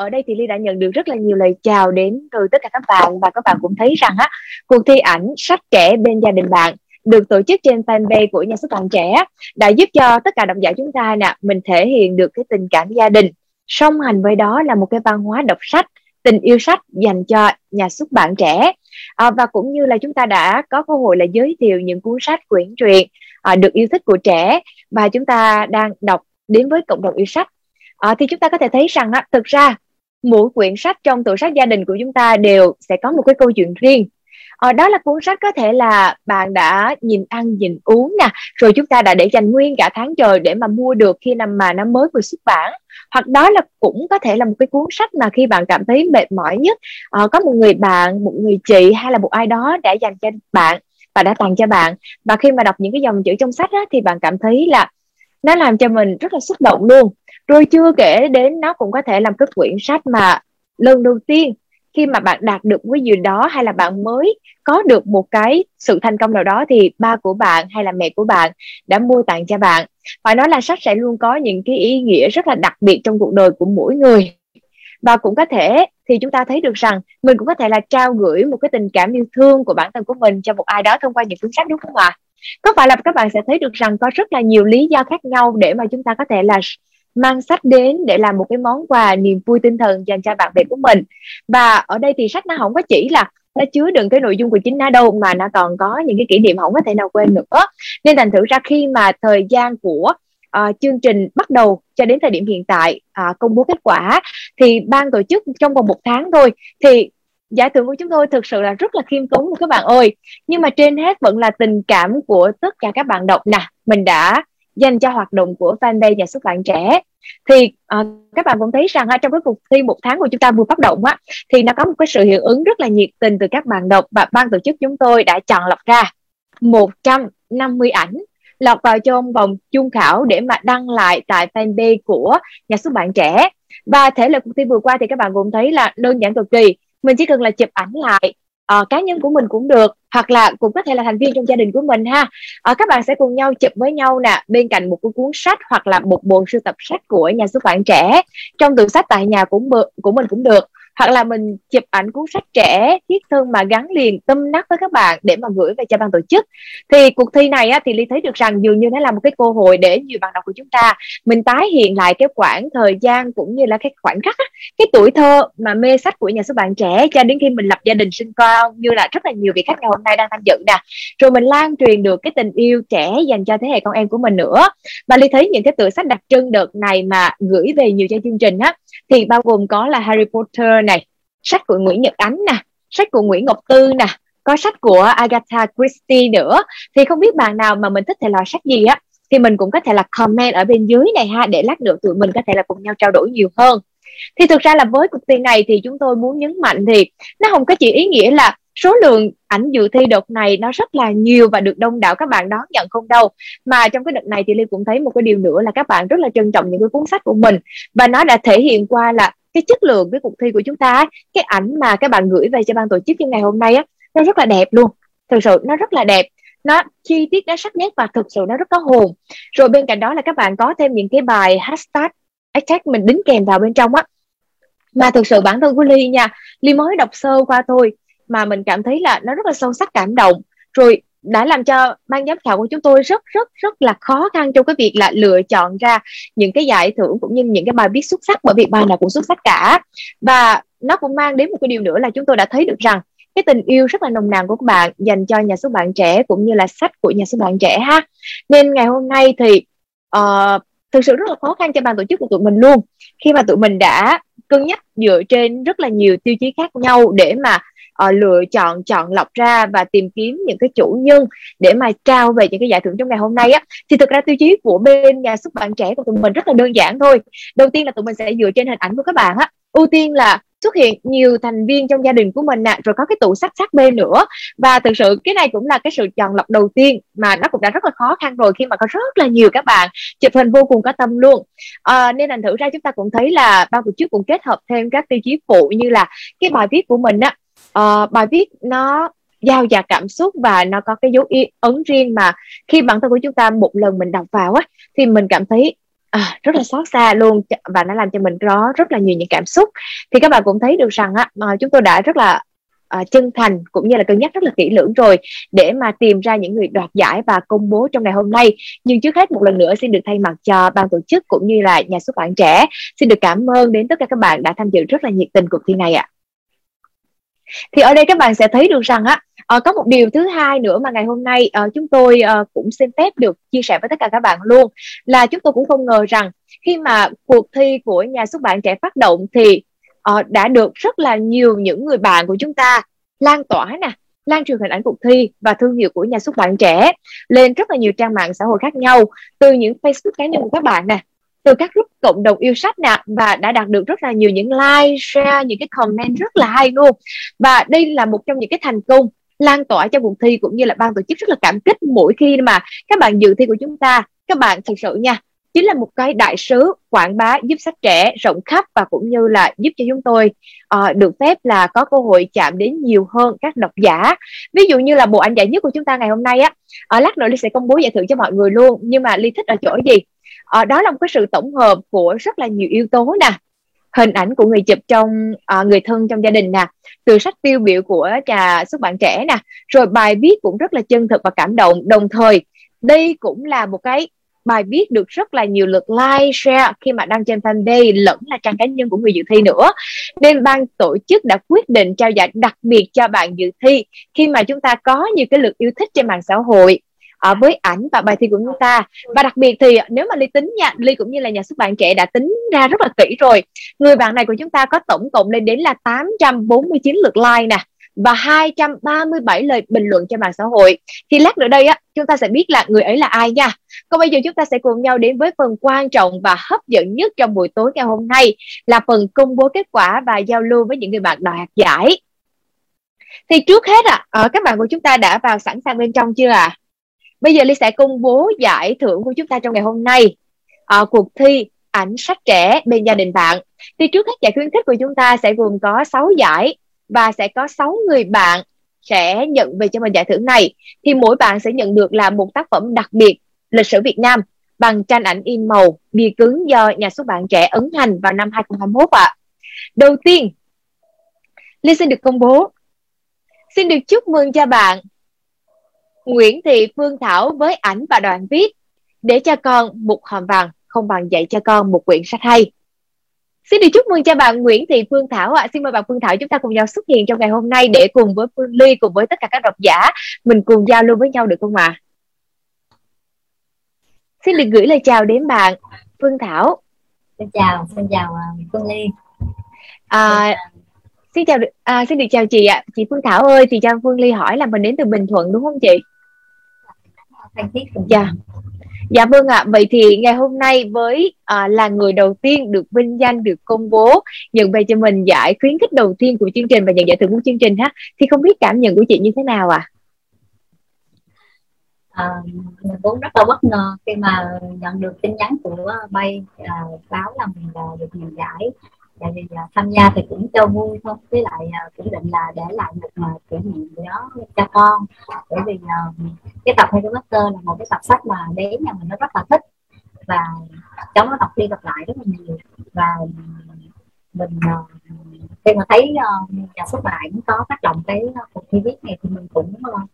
ở đây thì ly đã nhận được rất là nhiều lời chào đến từ tất cả các bạn và các bạn cũng thấy rằng á cuộc thi ảnh sách trẻ bên gia đình bạn được tổ chức trên fanpage của nhà xuất bản trẻ đã giúp cho tất cả độc giả chúng ta nè mình thể hiện được cái tình cảm gia đình. Song hành với đó là một cái văn hóa đọc sách tình yêu sách dành cho nhà xuất bản trẻ. À, và cũng như là chúng ta đã có cơ hội là giới thiệu những cuốn sách quyển truyện à, được yêu thích của trẻ và chúng ta đang đọc đến với cộng đồng yêu sách. À, thì chúng ta có thể thấy rằng á, thực ra mỗi quyển sách trong tủ sách gia đình của chúng ta đều sẽ có một cái câu chuyện riêng. Ờ, đó là cuốn sách có thể là bạn đã nhìn ăn nhìn uống nè rồi chúng ta đã để dành nguyên cả tháng trời để mà mua được khi năm mà nó mới vừa xuất bản. Hoặc đó là cũng có thể là một cái cuốn sách mà khi bạn cảm thấy mệt mỏi nhất ờ, có một người bạn một người chị hay là một ai đó đã dành cho bạn và đã tặng cho bạn. Và khi mà đọc những cái dòng chữ trong sách á, thì bạn cảm thấy là nó làm cho mình rất là xúc động luôn. Rồi chưa kể đến nó cũng có thể làm cái quyển sách mà lần đầu tiên khi mà bạn đạt được cái gì đó hay là bạn mới có được một cái sự thành công nào đó thì ba của bạn hay là mẹ của bạn đã mua tặng cho bạn. Phải nói là sách sẽ luôn có những cái ý nghĩa rất là đặc biệt trong cuộc đời của mỗi người. Và cũng có thể thì chúng ta thấy được rằng mình cũng có thể là trao gửi một cái tình cảm yêu thương của bản thân của mình cho một ai đó thông qua những cuốn sách, đúng không ạ? Có phải là các bạn sẽ thấy được rằng có rất là nhiều lý do khác nhau để mà chúng ta có thể là mang sách đến để làm một cái món quà niềm vui tinh thần dành cho bạn bè của mình? Và ở đây thì sách nó không có chỉ là nó chứa đựng cái nội dung của chính nó đâu mà nó còn có những cái kỷ niệm không có thể nào quên nữa. Nên thành thử ra khi mà thời gian của uh, chương trình bắt đầu cho đến thời điểm hiện tại uh, công bố kết quả thì ban tổ chức trong vòng một tháng thôi thì giải thưởng của chúng tôi thực sự là rất là khiêm tốn các bạn ơi. Nhưng mà trên hết vẫn là tình cảm của tất cả các bạn đọc. Nè mình đã dành cho hoạt động của fanpage nhà xuất bản trẻ. Thì uh, các bạn cũng thấy rằng uh, trong cái cuộc thi một tháng của chúng ta vừa phát động á thì nó có một cái sự hiệu ứng rất là nhiệt tình từ các bạn đọc và ban tổ chức chúng tôi đã chọn lọc ra 150 ảnh lọt vào trong vòng chung khảo để mà đăng lại tại fanpage của nhà xuất bản trẻ. Và thể lệ cuộc thi vừa qua thì các bạn cũng thấy là đơn giản cực kỳ mình chỉ cần là chụp ảnh lại uh, cá nhân của mình cũng được hoặc là cũng có thể là thành viên trong gia đình của mình ha. Uh, các bạn sẽ cùng nhau chụp với nhau nè bên cạnh một cuốn sách hoặc là một bộ sưu tập sách của nhà xuất bản trẻ. Trong tủ sách tại nhà cũng của mình cũng được hoặc là mình chụp ảnh cuốn sách trẻ thiết thân mà gắn liền tâm nắc với các bạn để mà gửi về cho ban tổ chức. Thì cuộc thi này á, thì ly thấy được rằng dường như nó là một cái cơ hội để nhiều bạn đọc của chúng ta mình tái hiện lại cái khoảng thời gian cũng như là cái khoảnh khắc á, cái tuổi thơ mà mê sách của nhà xuất bản trẻ cho đến khi mình lập gia đình sinh con như là rất là nhiều vị khách ngày hôm nay đang tham dự nè. Rồi mình lan truyền được cái tình yêu trẻ dành cho thế hệ con em của mình nữa. Và ly thấy những cái tựa sách đặc trưng đợt này mà gửi về nhiều cho chương trình á thì bao gồm có là Harry Potter này, sách của Nguyễn Nhật Ánh nè, sách của Nguyễn Ngọc Tư nè, có sách của Agatha Christie nữa. Thì không biết bạn nào mà mình thích thể loại sách gì á, thì mình cũng có thể là comment ở bên dưới này ha, để lát nữa tụi mình có thể là cùng nhau trao đổi nhiều hơn. Thì thực ra là với cuộc thi này thì chúng tôi muốn nhấn mạnh thì nó không có chỉ ý nghĩa là số lượng ảnh dự thi đợt này nó rất là nhiều và được đông đảo các bạn đón nhận không đâu. Mà trong cái đợt này thì Ly cũng thấy một cái điều nữa là các bạn rất là trân trọng những cái cuốn sách của mình. Và nó đã thể hiện qua là cái chất lượng cái cuộc thi của chúng ta cái ảnh mà các bạn gửi về cho ban tổ chức như ngày hôm nay á, nó rất là đẹp luôn. Thực sự nó rất là đẹp. Nó, chi tiết, nó sắc nét và thực sự nó rất có hồn. Rồi bên cạnh đó là các bạn có thêm những cái bài hashtag hashtag mình đính kèm vào bên trong á. Mà thực sự bản thân của ly nha, ly mới đọc sơ qua thôi mà mình cảm thấy là nó rất là sâu sắc cảm động. Rồi đã làm cho ban giám khảo của chúng tôi rất rất rất là khó khăn trong cái việc là lựa chọn ra những cái giải thưởng cũng như những cái bài viết xuất sắc bởi vì bài nào cũng xuất sắc cả. Và nó cũng mang đến một cái điều nữa là chúng tôi đã thấy được rằng cái tình yêu rất là nồng nàn của các bạn dành cho nhà xuất bản trẻ cũng như là sách của nhà xuất bản trẻ ha. Nên ngày hôm nay thì uh, thực sự rất là khó khăn cho ban tổ chức của tụi mình luôn. Khi mà tụi mình đã cân nhắc dựa trên rất là nhiều tiêu chí khác nhau để mà uh, lựa chọn chọn lọc ra và tìm kiếm những cái chủ nhân để mà trao về những cái giải thưởng trong ngày hôm nay á. Thì thực ra tiêu chí của bên nhà xuất bản trẻ của tụi mình rất là đơn giản thôi. Đầu tiên là tụi mình sẽ dựa trên hình ảnh của các bạn á. Ưu tiên là xuất hiện nhiều thành viên trong gia đình của mình nè rồi có cái tủ sách sát bên nữa. Và thực sự cái này cũng là cái sự chọn lọc đầu tiên mà nó cũng đã rất là khó khăn rồi khi mà có rất là nhiều các bạn chụp hình vô cùng có tâm luôn. À, nên thành thử ra chúng ta cũng thấy là ban tổ chức cũng kết hợp thêm các tiêu chí phụ như là cái bài viết của mình á uh, bài viết nó giao dạt cảm xúc và nó có cái dấu ấn riêng mà khi bản thân của chúng ta một lần mình đọc vào á thì mình cảm thấy à, rất là xót xa luôn và nó làm cho mình có rất là nhiều những cảm xúc. Thì các bạn cũng thấy được rằng á mà chúng tôi đã rất là uh, chân thành cũng như là cân nhắc rất là kỹ lưỡng rồi để mà tìm ra những người đoạt giải và công bố trong ngày hôm nay. Nhưng trước hết một lần nữa xin được thay mặt cho ban tổ chức cũng như là nhà xuất bản trẻ xin được cảm ơn đến tất cả các bạn đã tham dự rất là nhiệt tình cuộc thi này ạ thì ở đây các bạn sẽ thấy được rằng á à, có một điều thứ hai nữa mà ngày hôm nay à, chúng tôi à, cũng xin phép được chia sẻ với tất cả các bạn luôn là chúng tôi cũng không ngờ rằng khi mà cuộc thi của nhà xuất bản trẻ phát động thì à, đã được rất là nhiều những người bạn của chúng ta lan tỏa nè lan truyền hình ảnh cuộc thi và thương hiệu của nhà xuất bản trẻ lên rất là nhiều trang mạng xã hội khác nhau từ những Facebook cá nhân của các bạn nè từ các group cộng đồng yêu sách nè và đã đạt được rất là nhiều những like, share, những cái comment rất là hay luôn. Và đây là một trong những cái thành công lan tỏa cho cuộc thi cũng như là ban tổ chức rất là cảm kích mỗi khi mà các bạn dự thi của chúng ta. Các bạn thật sự nha chính là một cái đại sứ quảng bá giúp sách trẻ rộng khắp và cũng như là giúp cho chúng tôi uh, được phép là có cơ hội chạm đến nhiều hơn các độc giả. Ví dụ như là bộ ảnh giải nhất của chúng ta ngày hôm nay á uh, lát nữa ly sẽ công bố giải thưởng cho mọi người luôn. Nhưng mà ly thích ở chỗ gì? À, đó là một cái sự tổng hợp của rất là nhiều yếu tố nè. Hình ảnh của người chụp trong à, người thân trong gia đình nè. Từ sách tiêu biểu của trà xuất bản trẻ nè. Rồi bài viết cũng rất là chân thực và cảm động. Đồng thời đây cũng là một cái bài viết được rất là nhiều lượt like, share khi mà đăng trên fanpage lẫn là trang cá nhân của người dự thi nữa. Nên ban tổ chức đã quyết định trao giải đặc biệt cho bạn dự thi khi mà chúng ta có nhiều cái lượt yêu thích trên mạng xã hội ở với ảnh và bài thi của chúng ta và đặc biệt thì nếu mà ly tính nha ly cũng như là nhà xuất bản trẻ đã tính ra rất là kỹ rồi người bạn này của chúng ta có tổng cộng lên đến là 849 lượt like nè và 237 lời bình luận trên mạng xã hội. Thì lát nữa đây á, chúng ta sẽ biết là người ấy là ai nha. Còn bây giờ chúng ta sẽ cùng nhau đến với phần quan trọng và hấp dẫn nhất trong buổi tối ngày hôm nay là phần công bố kết quả và giao lưu với những người bạn đoạt giải. Thì trước hết ạ, à, các bạn của chúng ta đã vào sẵn sàng bên trong chưa ạ? À? Bây giờ Ly sẽ công bố giải thưởng của chúng ta trong ngày hôm nay. À, cuộc thi ảnh sách trẻ bên gia đình bạn. Thì trước hết giải khuyến khích của chúng ta sẽ gồm có 6 giải và sẽ có 6 người bạn sẽ nhận về cho mình giải thưởng này. Thì mỗi bạn sẽ nhận được là một tác phẩm đặc biệt lịch sử Việt Nam bằng tranh ảnh in màu bìa cứng do nhà xuất bản trẻ ấn hành vào năm 2021 ạ. À. Đầu tiên, Ly xin được công bố. Xin được chúc mừng cho bạn Nguyễn Thị Phương Thảo với ảnh và đoạn viết Để cho con một hòm vàng không bằng dạy cho con một quyển sách hay. Xin được chúc mừng cho bạn Nguyễn Thị Phương Thảo ạ. À. Xin mời bạn Phương Thảo chúng ta cùng nhau xuất hiện trong ngày hôm nay để cùng với Phương Ly cùng với tất cả các độc giả mình cùng giao lưu với nhau được không ạ? À? Xin được gửi lời chào đến bạn Phương Thảo. Xin chào, xin chào à, Phương Ly. À, xin chào à, xin được chào chị ạ. Chị Phương Thảo ơi, thì cho Phương Ly hỏi là mình đến từ Bình Thuận đúng không chị? Phan Thiết. Dạ. Dạ vâng ạ, à. vậy thì ngày hôm nay với à, là người đầu tiên được vinh danh được công bố nhận về cho mình giải khuyến khích đầu tiên của chương trình và nhận giải thưởng của chương trình ha, thì không biết cảm nhận của chị như thế nào ạ? À? À, mình cũng rất là bất ngờ khi mà nhận được tin nhắn của bay à, báo là mình là được nhận giải tại vì à, tham gia thì cũng cho vui thôi với lại à, cũng định là để lại một à, kỷ niệm gì đó cho con. Bởi vì à, cái tập Harry Potter là một cái tập sách mà bé nhà mình nó rất là thích và cháu nó đọc đi đọc lại rất là nhiều. Và mình uh, khi mà thấy uh, nhà xuất bản có phát động cái à, cuộc thi viết này thì mình cũng uh,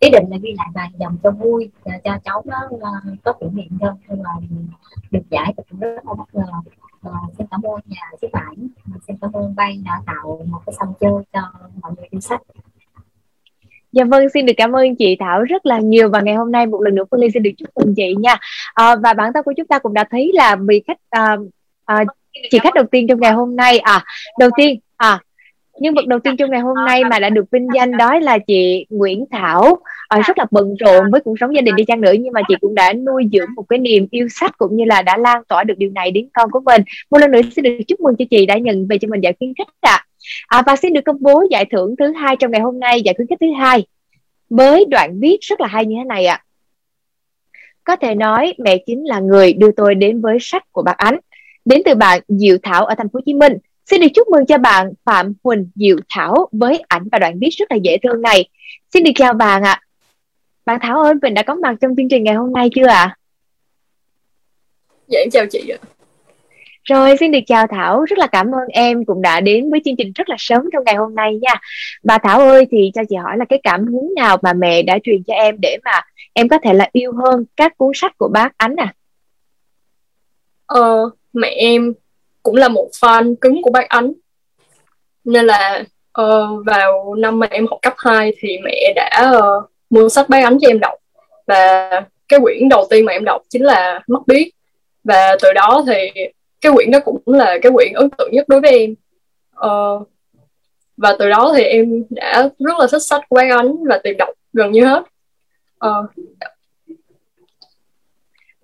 ý định là ghi lại vài dòng cho vui cho cháu nó uh, có kỷ niệm thôi nhưng mà được giải thì cũng rất là bất ngờ uh, xin cảm ơn nhà xuất bản. Xin cảm ơn bay đã tạo một cái sân chơi cho mọi người yêu sách Dạ vâng, xin được cảm ơn chị Thảo rất là nhiều và ngày hôm nay một lần nữa Phương Ly xin được chúc mừng chị nha. À, và bản thân của chúng ta cũng đã thấy là vị khách à, à, chị khách đầu tiên trong ngày hôm nay. À đầu tiên à nhân vật đầu tiên trong ngày hôm nay mà đã được vinh danh đó là chị Nguyễn Thảo. À, rất là bận rộn với cuộc sống gia đình đi chăng nữa nhưng mà chị cũng đã nuôi dưỡng một cái niềm yêu sách cũng như là đã lan tỏa được điều này đến con của mình. Một lần nữa xin được chúc mừng cho chị đã nhận về cho mình giải khuyến khích ạ. À. à, và xin được công bố giải thưởng thứ hai trong ngày hôm nay giải khuyến khích thứ hai với đoạn viết rất là hay như thế này ạ. À. có thể nói mẹ chính là người đưa tôi đến với sách của bác Ánh. Đến từ bạn Diệu Thảo ở thành phố Hồ Chí Minh Xin được chúc mừng cho bạn Phạm Huỳnh Diệu Thảo với ảnh và đoạn viết rất là dễ thương này. Xin được chào bạn ạ. À. Bạn Thảo ơi, mình đã có mặt trong chương trình ngày hôm nay chưa ạ? À? dạ em chào chị ạ rồi xin được chào Thảo, rất là cảm ơn em cũng đã đến với chương trình rất là sớm trong ngày hôm nay nha. Bà Thảo ơi thì cho chị hỏi là cái cảm hứng nào mà mẹ đã truyền cho em để mà em có thể là yêu hơn các cuốn sách của bác Ánh à? Ờ, mẹ em cũng là một fan cứng của bác Ánh. Nên là uh, vào năm mà em học cấp 2 thì mẹ đã ờ, uh, mua sách bác Ánh cho em đọc. Và cái quyển đầu tiên mà em đọc chính là Mắt Biết. Và từ đó thì cái quyển đó cũng là cái quyển ấn tượng nhất đối với em uh, và từ đó thì em đã rất là thích sách của bác ánh và tìm đọc gần như hết uh,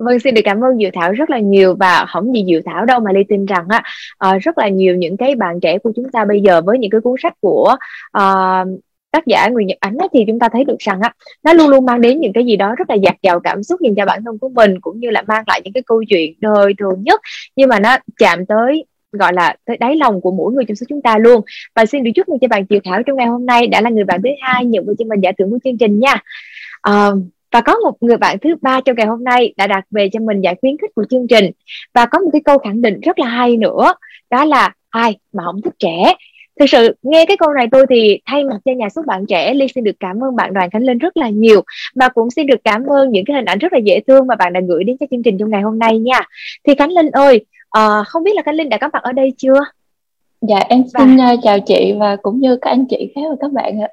Vâng, xin được cảm ơn Diệu Thảo rất là nhiều và không gì Diệu Thảo đâu mà Ly tin rằng á uh, rất là nhiều những cái bạn trẻ của chúng ta bây giờ với những cái cuốn sách của uh, tác giả Nguyễn Nhật Ánh thì chúng ta thấy được rằng á nó luôn luôn mang đến những cái gì đó rất là dạt dào cảm xúc dành cho bản thân của mình cũng như là mang lại những cái câu chuyện đời thường nhất nhưng mà nó chạm tới gọi là tới đáy lòng của mỗi người trong số chúng ta luôn. Và xin được chúc mừng cho bạn Diệu Thảo trong ngày hôm nay đã là người bạn thứ hai nhận về cho mình giải thưởng của chương trình nha. Uh, và có một người bạn thứ ba trong ngày hôm nay đã đạt về cho mình giải khuyến khích của chương trình. Và có một cái câu khẳng định rất là hay nữa đó là ai mà không thích trẻ? Thực sự nghe cái câu này tôi thì thay mặt cho nhà xuất bản trẻ ly xin được cảm ơn bạn đoàn khánh linh rất là nhiều. Và cũng xin được cảm ơn những cái hình ảnh rất là dễ thương mà bạn đã gửi đến cho chương trình trong ngày hôm nay nha. Thì khánh linh ơi uh, không biết là khánh linh đã có mặt ở đây chưa? Dạ em xin và... chào chị và cũng như các anh chị khác và các bạn ạ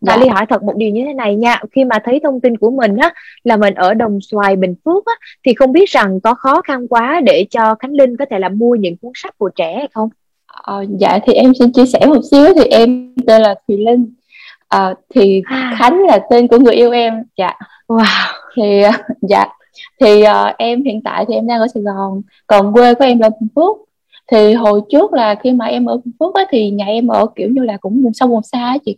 và dạ. ly hỏi thật một điều như thế này nha khi mà thấy thông tin của mình á là mình ở đồng xoài bình phước á thì không biết rằng có khó khăn quá để cho khánh linh có thể là mua những cuốn sách của trẻ hay không? Ờ, dạ thì em xin chia sẻ một xíu. Thì em tên là Thùy Linh. À, thì à. Khánh là tên của người yêu em. Dạ. Wow. Thì ờ, dạ. Thì uh, em hiện tại thì em đang ở Sài Gòn còn quê của em là Bình Phước thì hồi trước là khi mà em ở Bình Phước á, thì nhà em ở kiểu như là cũng vùng sâu vùng xa á chị.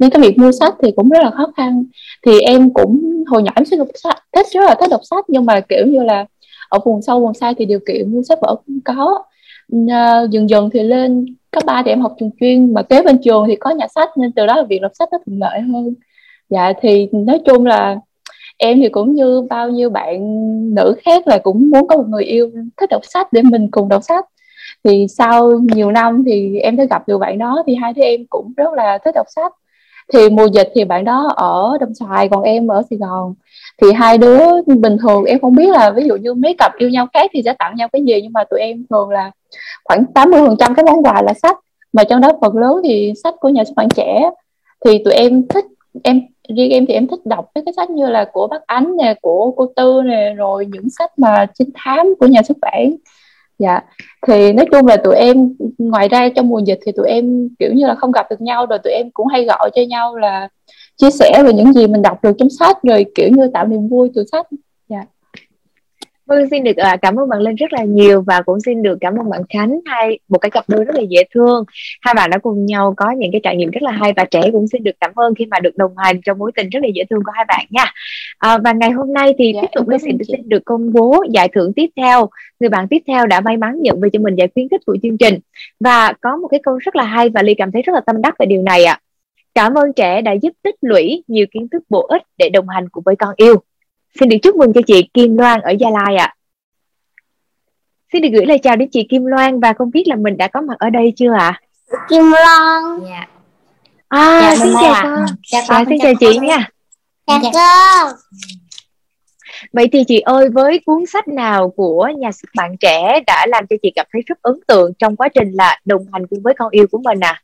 Nên cái việc mua sách thì cũng rất là khó khăn. Thì em cũng hồi nhỏ em sẽ đọc sách thích rất là thích đọc sách. Nhưng mà kiểu như là ở vùng sâu vùng xa thì điều kiện mua sách vở không có. À, dần dần thì lên cấp 3 thì em học trường chuyên mà kế bên trường thì có nhà sách nên từ đó là việc đọc sách nó thuận lợi hơn. Dạ thì nói chung là em thì cũng như bao nhiêu bạn nữ khác là cũng muốn có một người yêu thích đọc sách để mình cùng đọc sách thì sau nhiều năm thì em đã gặp được bạn đó thì hai đứa em cũng rất là thích đọc sách. Thì mùa dịch thì bạn đó ở Đồng Xoài, còn em ở Sài Gòn. Thì hai đứa bình thường em không biết là ví dụ như mấy cặp yêu nhau khác thì sẽ tặng nhau cái gì, nhưng mà tụi em thường là khoảng 80 phần trăm cái món quà là sách. Mà trong đó phần lớn thì sách của nhà xuất bản trẻ. Thì tụi em thích, em, riêng em thì em thích đọc mấy cái sách như là của bác ánh nè, của cô tư nè, rồi những sách mà trinh thám của nhà xuất bản dạ. Thì nói chung là tụi em, ngoài ra trong mùa dịch thì tụi em kiểu như là không gặp được nhau, rồi tụi em cũng hay gọi cho nhau là chia sẻ về những gì mình đọc được trong sách rồi kiểu như tạo niềm vui từ sách. Vâng, xin được uh, cảm ơn bạn Linh rất là nhiều và cũng xin được cảm ơn bạn Khánh hai một cái cặp đôi rất là dễ thương. Hai bạn đã cùng nhau có những cái trải nghiệm rất là hay và trẻ cũng xin được cảm ơn khi mà được đồng hành trong mối tình rất là dễ thương của hai bạn nha. À, và ngày hôm nay thì dạ, tiếp tục Linh xin, xin được công bố giải thưởng tiếp theo. Người bạn tiếp theo đã may mắn nhận về cho mình giải khuyến khích của chương trình và có một cái câu rất là hay và Ly cảm thấy rất là tâm đắc về điều này ạ. À. Cảm ơn trẻ đã giúp tích lũy nhiều kiến thức bổ ích để đồng hành cùng với con yêu. Xin được chúc mừng cho chị Kim Loan ở Gia Lai ạ. À. Xin được gửi lời chào đến chị Kim Loan và không biết là mình đã có mặt ở đây chưa ạ? À? Kim Loan. Dạ. À, dạ, xin chào con. Dạ, dạ, xin chào chị nha. Dạ cô. Vậy thì chị ơi, với cuốn sách nào của nhà xuất bản trẻ đã làm cho chị cảm thấy rất ấn tượng trong quá trình là đồng hành cùng với con yêu của mình à?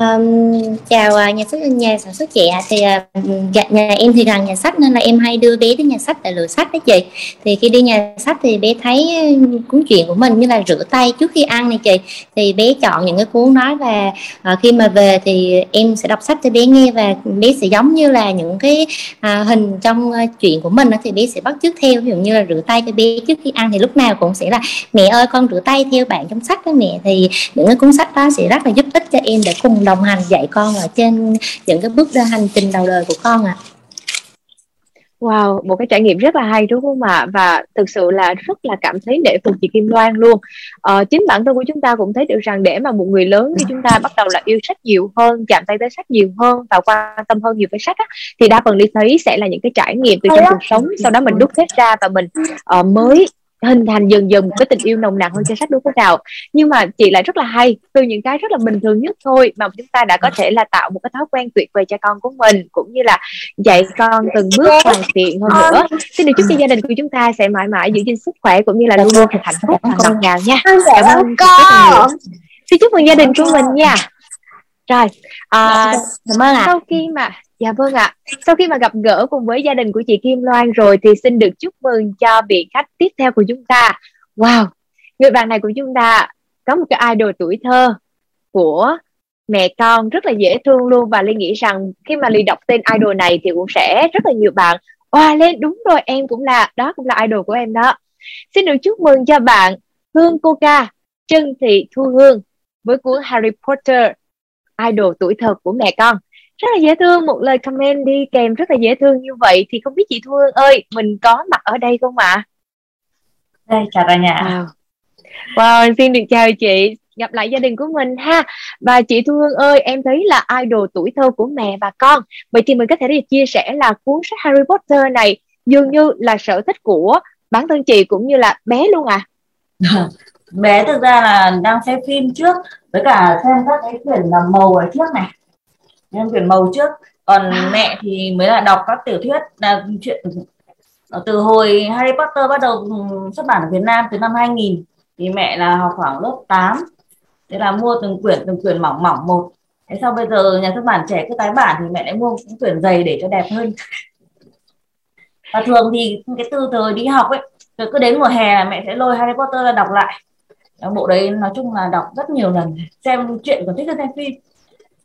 Um, chào uh, nhà xuất nhà sản xuất trẻ. Thì uh, nhà em thì gần nhà sách nên là em hay đưa bé đến nhà sách để lựa sách đó chị. Thì khi đi nhà sách thì bé thấy cuốn truyện của mình như là rửa tay trước khi ăn này chị. Thì bé chọn những cái cuốn đó và uh, khi mà về thì em sẽ đọc sách cho bé nghe và bé sẽ giống như là những cái uh, hình trong uh, chuyện của mình đó, thì bé sẽ bắt chước theo. Ví dụ như là rửa tay cho bé trước khi ăn thì lúc nào cũng sẽ là mẹ ơi con rửa tay theo bạn trong sách đó mẹ. Thì những cái cuốn sách đó sẽ rất là giúp ích cho em để cùng đồng hành dạy con ở trên những cái bước hành trình đầu đời của con ạ à. Wow, một cái trải nghiệm rất là hay đúng không ạ? Và thực sự là rất là cảm thấy để phục chị Kim Loan luôn. Ờ, chính bản thân của chúng ta cũng thấy được rằng để mà một người lớn như chúng ta bắt đầu là yêu sách nhiều hơn, chạm tay tới sách nhiều hơn và quan tâm hơn nhiều với sách á, thì đa phần đi thấy sẽ là những cái trải nghiệm từ trong cuộc sống, sau đó mình đúc kết ra và mình uh, mới hình thành dần dần một cái tình yêu nồng nàn hơn cho sách đúng không nào nhưng mà chị lại rất là hay từ những cái rất là bình thường nhất thôi mà chúng ta đã có thể là tạo một cái thói quen tuyệt vời cho con của mình cũng như là dạy con từng bước hoàn thiện hơn nữa. Xin được chúc cho gia đình của chúng ta sẽ mãi mãi giữ gìn sức khỏe cũng như là luôn luôn hạnh phúc ngọt ngào nha. Cảm ơn rất xin chúc mừng gia đình của mình nha. Rồi à, cảm ơn ạ. sau khi mà Dạ vâng ạ. Sau khi mà gặp gỡ cùng với gia đình của chị Kim Loan rồi thì xin được chúc mừng cho vị khách tiếp theo của chúng ta. Wow, người bạn này của chúng ta có một cái idol tuổi thơ của mẹ con rất là dễ thương luôn và Ly nghĩ rằng khi mà Ly đọc tên idol này thì cũng sẽ rất là nhiều bạn wow lên đúng rồi em cũng là đó cũng là idol của em đó. Xin được chúc mừng cho bạn Hương Coca, Trân Thị Thu Hương với cuốn Harry Potter idol tuổi thơ của mẹ con rất là dễ thương một lời comment đi kèm rất là dễ thương như vậy thì không biết chị Thu Hương ơi mình có mặt ở đây không ạ? À? Đây chào cả nhà. Wow. wow, xin được chào chị gặp lại gia đình của mình ha và chị Thu Hương ơi em thấy là idol tuổi thơ của mẹ và con vậy thì mình có thể đi chia sẻ là cuốn sách Harry Potter này dường như là sở thích của bản thân chị cũng như là bé luôn à bé thực ra là đang xem phim trước với cả xem các cái quyển làm màu ở trước này em quyển màu trước. Còn à. mẹ thì mới là đọc các tiểu thuyết là chuyện từ hồi Harry Potter bắt đầu xuất bản ở Việt Nam từ năm 2000 thì mẹ là học khoảng lớp 8 thế là mua từng quyển từng quyển mỏng mỏng một. Thế sau bây giờ nhà xuất bản trẻ cứ tái bản thì mẹ lại mua những quyển dày để cho đẹp hơn. Và thường thì cái từ thời đi học ấy rồi cứ đến mùa hè là mẹ sẽ lôi Harry Potter ra đọc lại. Bộ đấy nói chung là đọc rất nhiều lần. Xem chuyện còn thích hơn xem phim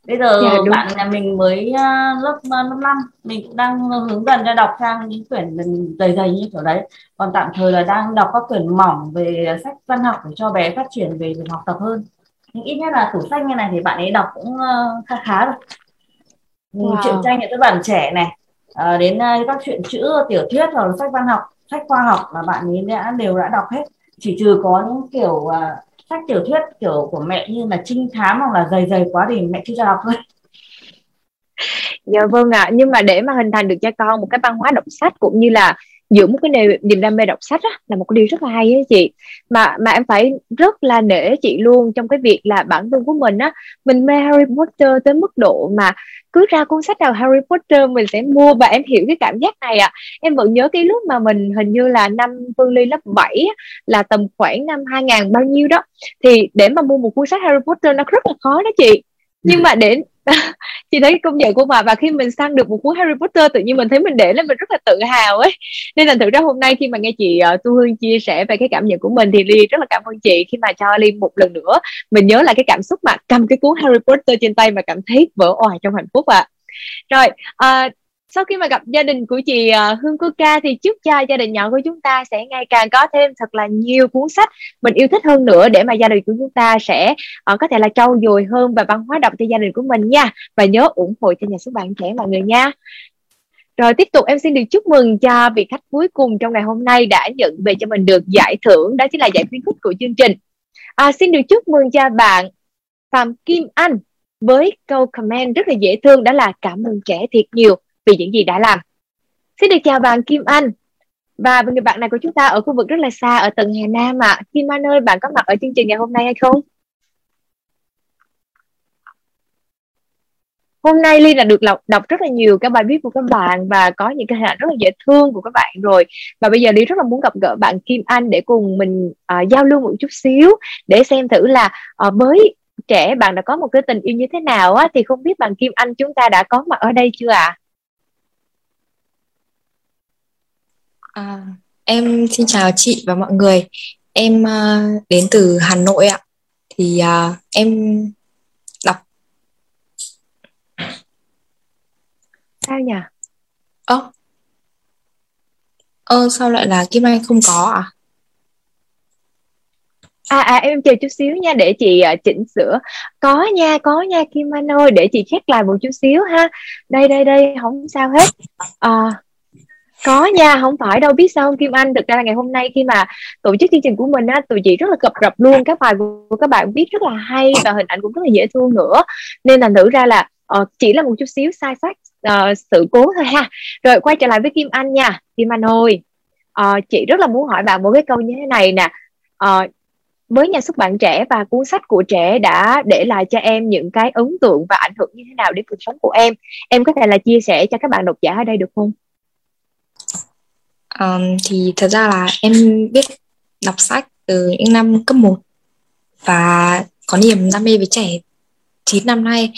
bây giờ dạ, bạn nhà mình mới uh, lớp uh, lớp năm. Mình cũng đang hướng dần cho đọc sang những quyển dày dày như kiểu đấy. Còn tạm thời là đang đọc các quyển mỏng về sách văn học để cho bé phát triển về việc học tập hơn. Nhưng ít nhất là tủ sách như này thì bạn ấy đọc cũng khá khá rồi. Wow. truyện tranh những các bản trẻ này đến các chuyện chữ tiểu thuyết hoặc là sách văn học sách khoa học là bạn ấy đã đều đã đọc hết. Chỉ trừ có những kiểu sách tiểu thuyết kiểu của mẹ như là trinh thám hoặc là dày dày quá thì mẹ chưa cho đọc thôi dạ vâng ạ à. nhưng mà để mà hình thành được cho con một cái văn hóa đọc sách cũng như là giữ một cái niềm, niềm đam mê đọc sách á, là một cái điều rất là hay á chị mà mà em phải rất là nể chị luôn trong cái việc là bản thân của mình á mình mê Harry Potter tới mức độ mà cứ ra cuốn sách nào Harry Potter mình sẽ mua và em hiểu cái cảm giác này ạ. À. em vẫn nhớ cái lúc mà mình hình như là năm Phương Ly lớp 7 là tầm khoảng năm 2000 bao nhiêu đó. Thì để mà mua một cuốn sách Harry Potter nó rất là khó đó chị. Nhưng mà để chị thấy công nhận của bà và khi mình săn được một cuốn Harry Potter tự nhiên mình thấy mình để lên mình rất là tự hào ấy nên là thực ra hôm nay khi mà nghe chị uh, Tu Hương chia sẻ về cái cảm nhận của mình thì Ly rất là cảm ơn chị khi mà cho Ly một lần nữa mình nhớ là cái cảm xúc mà cầm cái cuốn Harry Potter trên tay mà cảm thấy vỡ òa trong hạnh phúc ạ à. rồi uh, sau khi mà gặp gia đình của chị ờ, Hương Cô Ca thì chúc cho gia đình nhỏ của chúng ta sẽ ngày càng có thêm thật là nhiều cuốn sách mình yêu thích hơn nữa để mà gia đình của chúng ta sẽ uh, có thể là trau dồi hơn và văn hóa đọc cho gia đình của mình nha. Và nhớ ủng hộ cho nhà xuất bản trẻ mọi người nha. Rồi tiếp tục em xin được chúc mừng cho vị khách cuối cùng trong ngày hôm nay đã nhận về cho mình được giải thưởng đó chính là giải khuyến khích của chương trình. À, xin được chúc mừng cho bạn Phạm Kim Anh với câu comment rất là dễ thương đó là cảm ơn trẻ thiệt nhiều vì những gì đã làm. Xin được chào bạn Kim Anh. Và người bạn này của chúng ta ở khu vực rất là xa ở tận Hà Nam ạ. À. Kim Anh ơi, bạn có mặt ở chương trình ngày hôm nay hay không? Hôm nay Ly đã được đọc, đọc rất là nhiều các bài viết của các bạn và có những cái hình ảnh rất là dễ thương của các bạn rồi và bây giờ Ly rất là muốn gặp gỡ bạn Kim Anh để cùng mình uh, giao lưu một chút xíu để xem thử là uh, với trẻ bạn đã có một cái tình yêu như thế nào á thì không biết bạn Kim Anh chúng ta đã có mặt ở đây chưa ạ? À? À, em xin chào chị và mọi người. Em uh, đến từ Hà Nội ạ. Thì uh, em đọc sao nhỉ? Ơ. Ơ sao lại là Kim Anh không có à? À, à em chờ chút xíu nha để chị uh, chỉnh sửa có nha có nha Kim Anh ơi để chị check lại một chút xíu ha đây đây đây không sao hết à, có nha không phải đâu. Biết sao không Kim Anh thực ra là ngày hôm nay khi mà tổ chức chương trình của mình á tụi chị rất là cập rập luôn. Các bài của các bạn viết rất là hay và hình ảnh cũng rất là dễ thương nữa. Nên là thử ra là uh, chỉ là một chút xíu sai sót uh, sự cố thôi ha. Rồi quay trở lại với Kim Anh nha. Kim Anh ơi uh, chị rất là muốn hỏi bạn một cái câu như thế này nè. Uh, với nhà xuất bản trẻ và cuốn sách của trẻ đã để lại cho em những cái ấn tượng và ảnh hưởng như thế nào đến cuộc sống của em? Em có thể là chia sẻ cho các bạn độc giả ở đây được không? Um, thì thật ra là em biết đọc sách từ những năm cấp 1 và có niềm đam mê với trẻ 9 năm nay.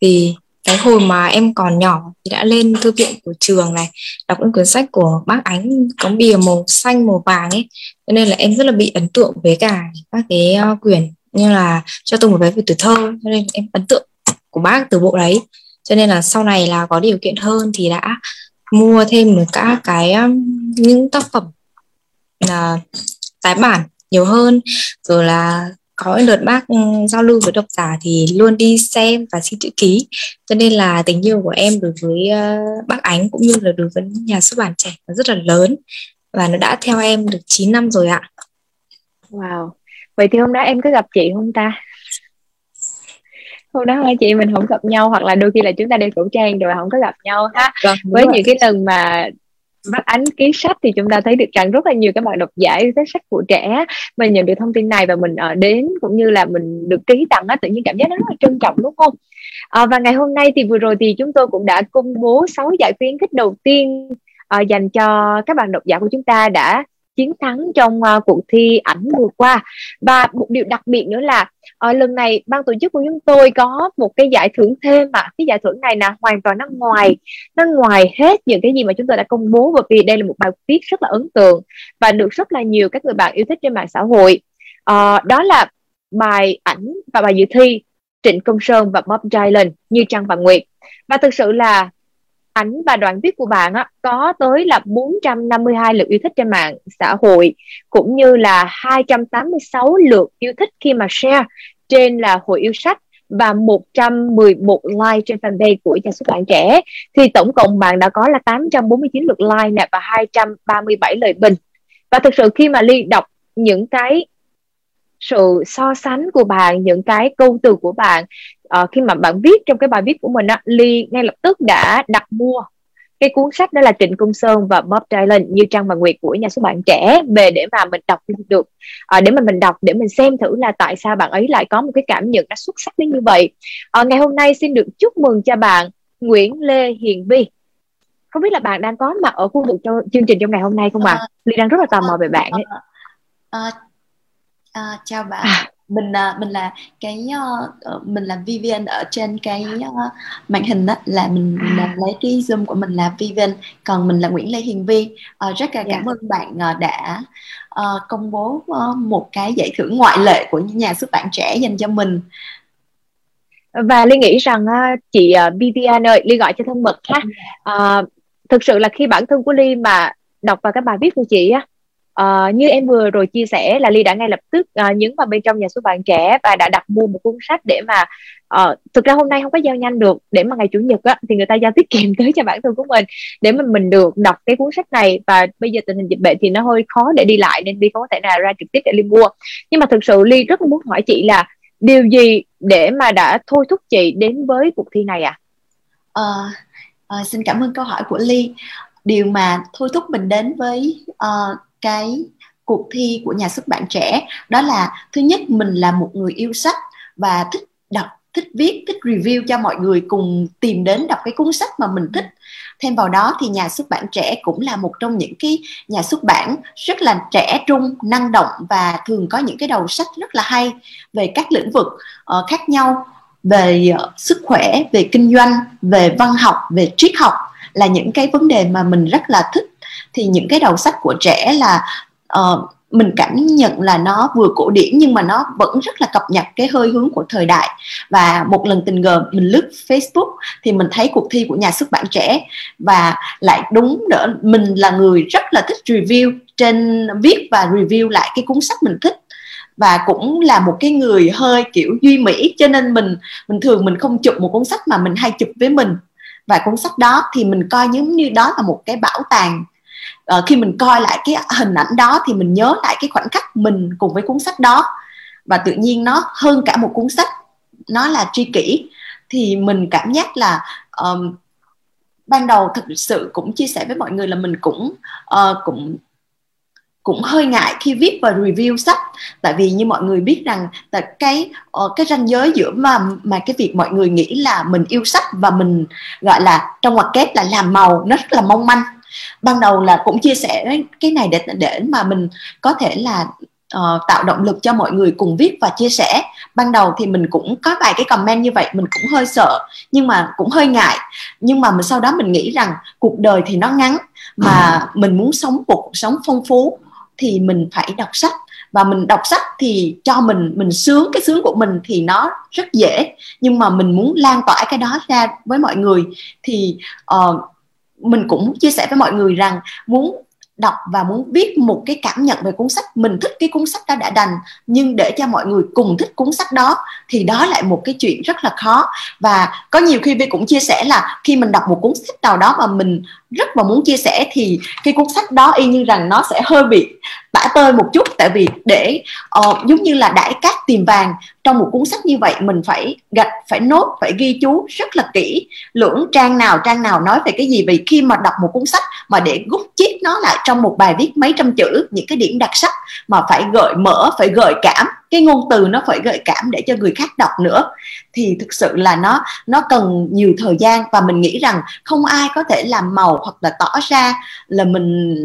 Thì cái hồi mà em còn nhỏ thì đã lên thư viện của trường này đọc những cuốn sách của bác ánh có bìa màu xanh màu vàng ấy. Cho nên là em rất là bị ấn tượng với cả các cái ờ, quyển như là cho tôi một vé về tuổi thơ. Cho nên em ấn tượng của bác từ bộ đấy. Cho nên là sau này là có điều kiện hơn thì đã mua thêm được các cái um, những tác phẩm là tái bản nhiều hơn. Rồi là có đợt bác ừ, giao lưu với độc giả thì luôn đi xem và xin chữ ký. Cho nên là tình yêu của em đối với uh, bác ánh cũng như là đối với nhà xuất bản trẻ nó rất là lớn và nó đã theo em được 9 năm rồi ạ. Wow. Vậy thì hôm đó em có gặp chị không ta? Hôm đó hai chị mình không gặp nhau hoặc là đôi khi là chúng ta đeo khẩu trang rồi không có gặp nhau ha. Vâng, với rồi. những cái lần mà bắt ánh ký sách thì chúng ta thấy được rằng rất là nhiều các bạn độc giả yêu thích sách của trẻ mình nhận được thông tin này và mình ở đến cũng như là mình được ký tặng á tự nhiên cảm giác nó rất là trân trọng đúng không? À, và ngày hôm nay thì vừa rồi thì chúng tôi cũng đã công bố 6 giải khuyến khích đầu tiên uh, dành cho các bạn độc giả của chúng ta đã chiến thắng trong uh, cuộc thi ảnh vừa qua. Và một điều đặc biệt nữa là à, lần này ban tổ chức của chúng tôi có một cái giải thưởng thêm mà cái giải thưởng này là hoàn toàn nó ngoài nó ngoài hết những cái gì mà chúng tôi đã công bố bởi vì đây là một bài viết rất là ấn tượng và được rất là nhiều các người bạn yêu thích trên mạng xã hội. À, đó là bài ảnh và bài dự thi Trịnh Công Sơn và Bob Dylan như Trăng và Nguyệt. Và thực sự là ảnh và đoạn viết của bạn á, có tới là 452 lượt yêu thích trên mạng xã hội cũng như là 286 lượt yêu thích khi mà share. Trên là hội yêu sách và 111 like trên fanpage của nhà xuất bản trẻ. Thì tổng cộng bạn đã có là 849 lượt like nè và 237 lời bình. Và thực sự khi mà ly đọc những cái sự so sánh của bạn những cái câu từ của bạn uh, khi mà bạn viết trong cái bài viết của mình á ly ngay lập tức đã đặt mua cái cuốn sách đó là Trịnh Công Sơn và Bob Dylan như Trăng và Nguyệt của nhà xuất bản trẻ về để mà mình đọc được à, để mà mình đọc để mình xem thử là tại sao bạn ấy lại có một cái cảm nhận nó xuất sắc đến như vậy à, ngày hôm nay xin được chúc mừng cho bạn Nguyễn Lê Hiền Vi không biết là bạn đang có mặt ở khu vực cho chương trình trong ngày hôm nay không ạ? À? Ly đang rất là tò mò về bạn ấy. À, à, à, chào bạn. À mình là mình là cái uh, mình là Vivian ở trên cái uh, màn hình đó là mình, à. lấy cái zoom của mình là Vivian còn mình là Nguyễn Lê Hiền Vi uh, rất là cảm yeah. Dạ. ơn bạn uh, đã uh, công bố uh, một cái giải thưởng ngoại lệ của nhà xuất bản trẻ dành cho mình và Ly nghĩ rằng uh, chị uh, Vivian ơi Ly gọi cho thân mật ha uh, thực sự là khi bản thân của Ly mà đọc vào các bài viết của chị á Uh, như em vừa rồi chia sẻ là ly đã ngay lập tức uh, nhấn vào bên trong nhà xuất bản trẻ và đã đặt mua một cuốn sách để mà uh, thực ra hôm nay không có giao nhanh được để mà ngày chủ nhật á, thì người ta giao tiết kiệm tới cho bản thân của mình để mà mình được đọc cái cuốn sách này. Và bây giờ tình hình dịch bệnh thì nó hơi khó để đi lại nên ly không có thể nào ra trực tiếp để ly mua. Nhưng mà thực sự ly rất muốn hỏi chị là điều gì để mà đã thôi thúc chị đến với cuộc thi này à? Uh, uh, xin cảm ơn câu hỏi của ly. Điều mà thôi thúc mình đến với uh, cái cuộc thi của nhà xuất bản trẻ. Đó là thứ nhất mình là một người yêu sách và thích đọc thích viết thích review cho mọi người cùng tìm đến đọc cái cuốn sách mà mình thích. Thêm vào đó thì nhà xuất bản trẻ cũng là một trong những cái nhà xuất bản rất là trẻ trung năng động và thường có những cái đầu sách rất là hay về các lĩnh vực uh, khác nhau về uh, sức khỏe về kinh doanh về văn học về triết học là những cái vấn đề mà mình rất là thích thì những cái đầu sách của trẻ là uh, mình cảm nhận là nó vừa cổ điển nhưng mà nó vẫn rất là cập nhật cái hơi hướng của thời đại. Và một lần tình cờ mình lướt Facebook thì mình thấy cuộc thi của nhà xuất bản trẻ và lại đúng đỡ mình là người rất là thích review trên viết và review lại cái cuốn sách mình thích. Và cũng là một cái người hơi kiểu duy mỹ cho nên mình mình thường mình không chụp một cuốn sách mà mình hay chụp với mình. Và cuốn sách đó thì mình coi giống như đó là một cái bảo tàng uh, khi mình coi lại cái hình ảnh đó thì mình nhớ lại cái khoảnh khắc mình cùng với cuốn sách đó. Và tự nhiên nó hơn cả một cuốn sách nó là tri kỷ. Thì mình cảm giác là um, ban đầu thực sự cũng chia sẻ với mọi người là mình cũng uh, cũng cũng hơi ngại khi viết và review sách. Tại vì như mọi người biết rằng là cái uh, cái ranh giới giữa mà mà cái việc mọi người nghĩ là mình yêu sách và mình gọi là trong ngoặc kép là làm màu nó rất là mong manh ban đầu là cũng chia sẻ cái này để để mà mình có thể là uh, tạo động lực cho mọi người cùng viết và chia sẻ. Ban đầu thì mình cũng có vài cái comment như vậy mình cũng hơi sợ nhưng mà cũng hơi ngại. Nhưng mà mình sau đó mình nghĩ rằng cuộc đời thì nó ngắn mà mình muốn sống một cuộc sống phong phú thì mình phải đọc sách. Và mình đọc sách thì cho mình mình sướng cái sướng của mình thì nó rất dễ. Nhưng mà mình muốn lan tỏa cái đó ra với mọi người thì uh, mình cũng chia sẻ với mọi người rằng muốn đọc và muốn viết một cái cảm nhận về cuốn sách, mình thích cái cuốn sách đó đã đành, nhưng để cho mọi người cùng thích cuốn sách đó thì đó lại một cái chuyện rất là khó. Và có nhiều khi vi cũng chia sẻ là khi mình đọc một cuốn sách nào đó mà mình rất mà muốn chia sẻ thì cái cuốn sách đó y như rằng nó sẽ hơi bị bã tơi một chút. Tại vì để uh, giống như là đãi cát tìm vàng trong một cuốn sách như vậy mình phải gạch phải nốt phải ghi chú rất là kỹ. Lưỡng trang nào trang nào nói về cái gì. Vì khi mà đọc một cuốn sách mà để gút chít nó lại trong một bài viết mấy trăm chữ những cái điểm đặc sắc mà phải gợi mở phải gợi cảm cái ngôn từ nó phải gợi cảm để cho người khác đọc nữa. Thì thực sự là nó nó cần nhiều thời gian và mình nghĩ rằng không ai có thể làm màu hoặc là tỏ ra là mình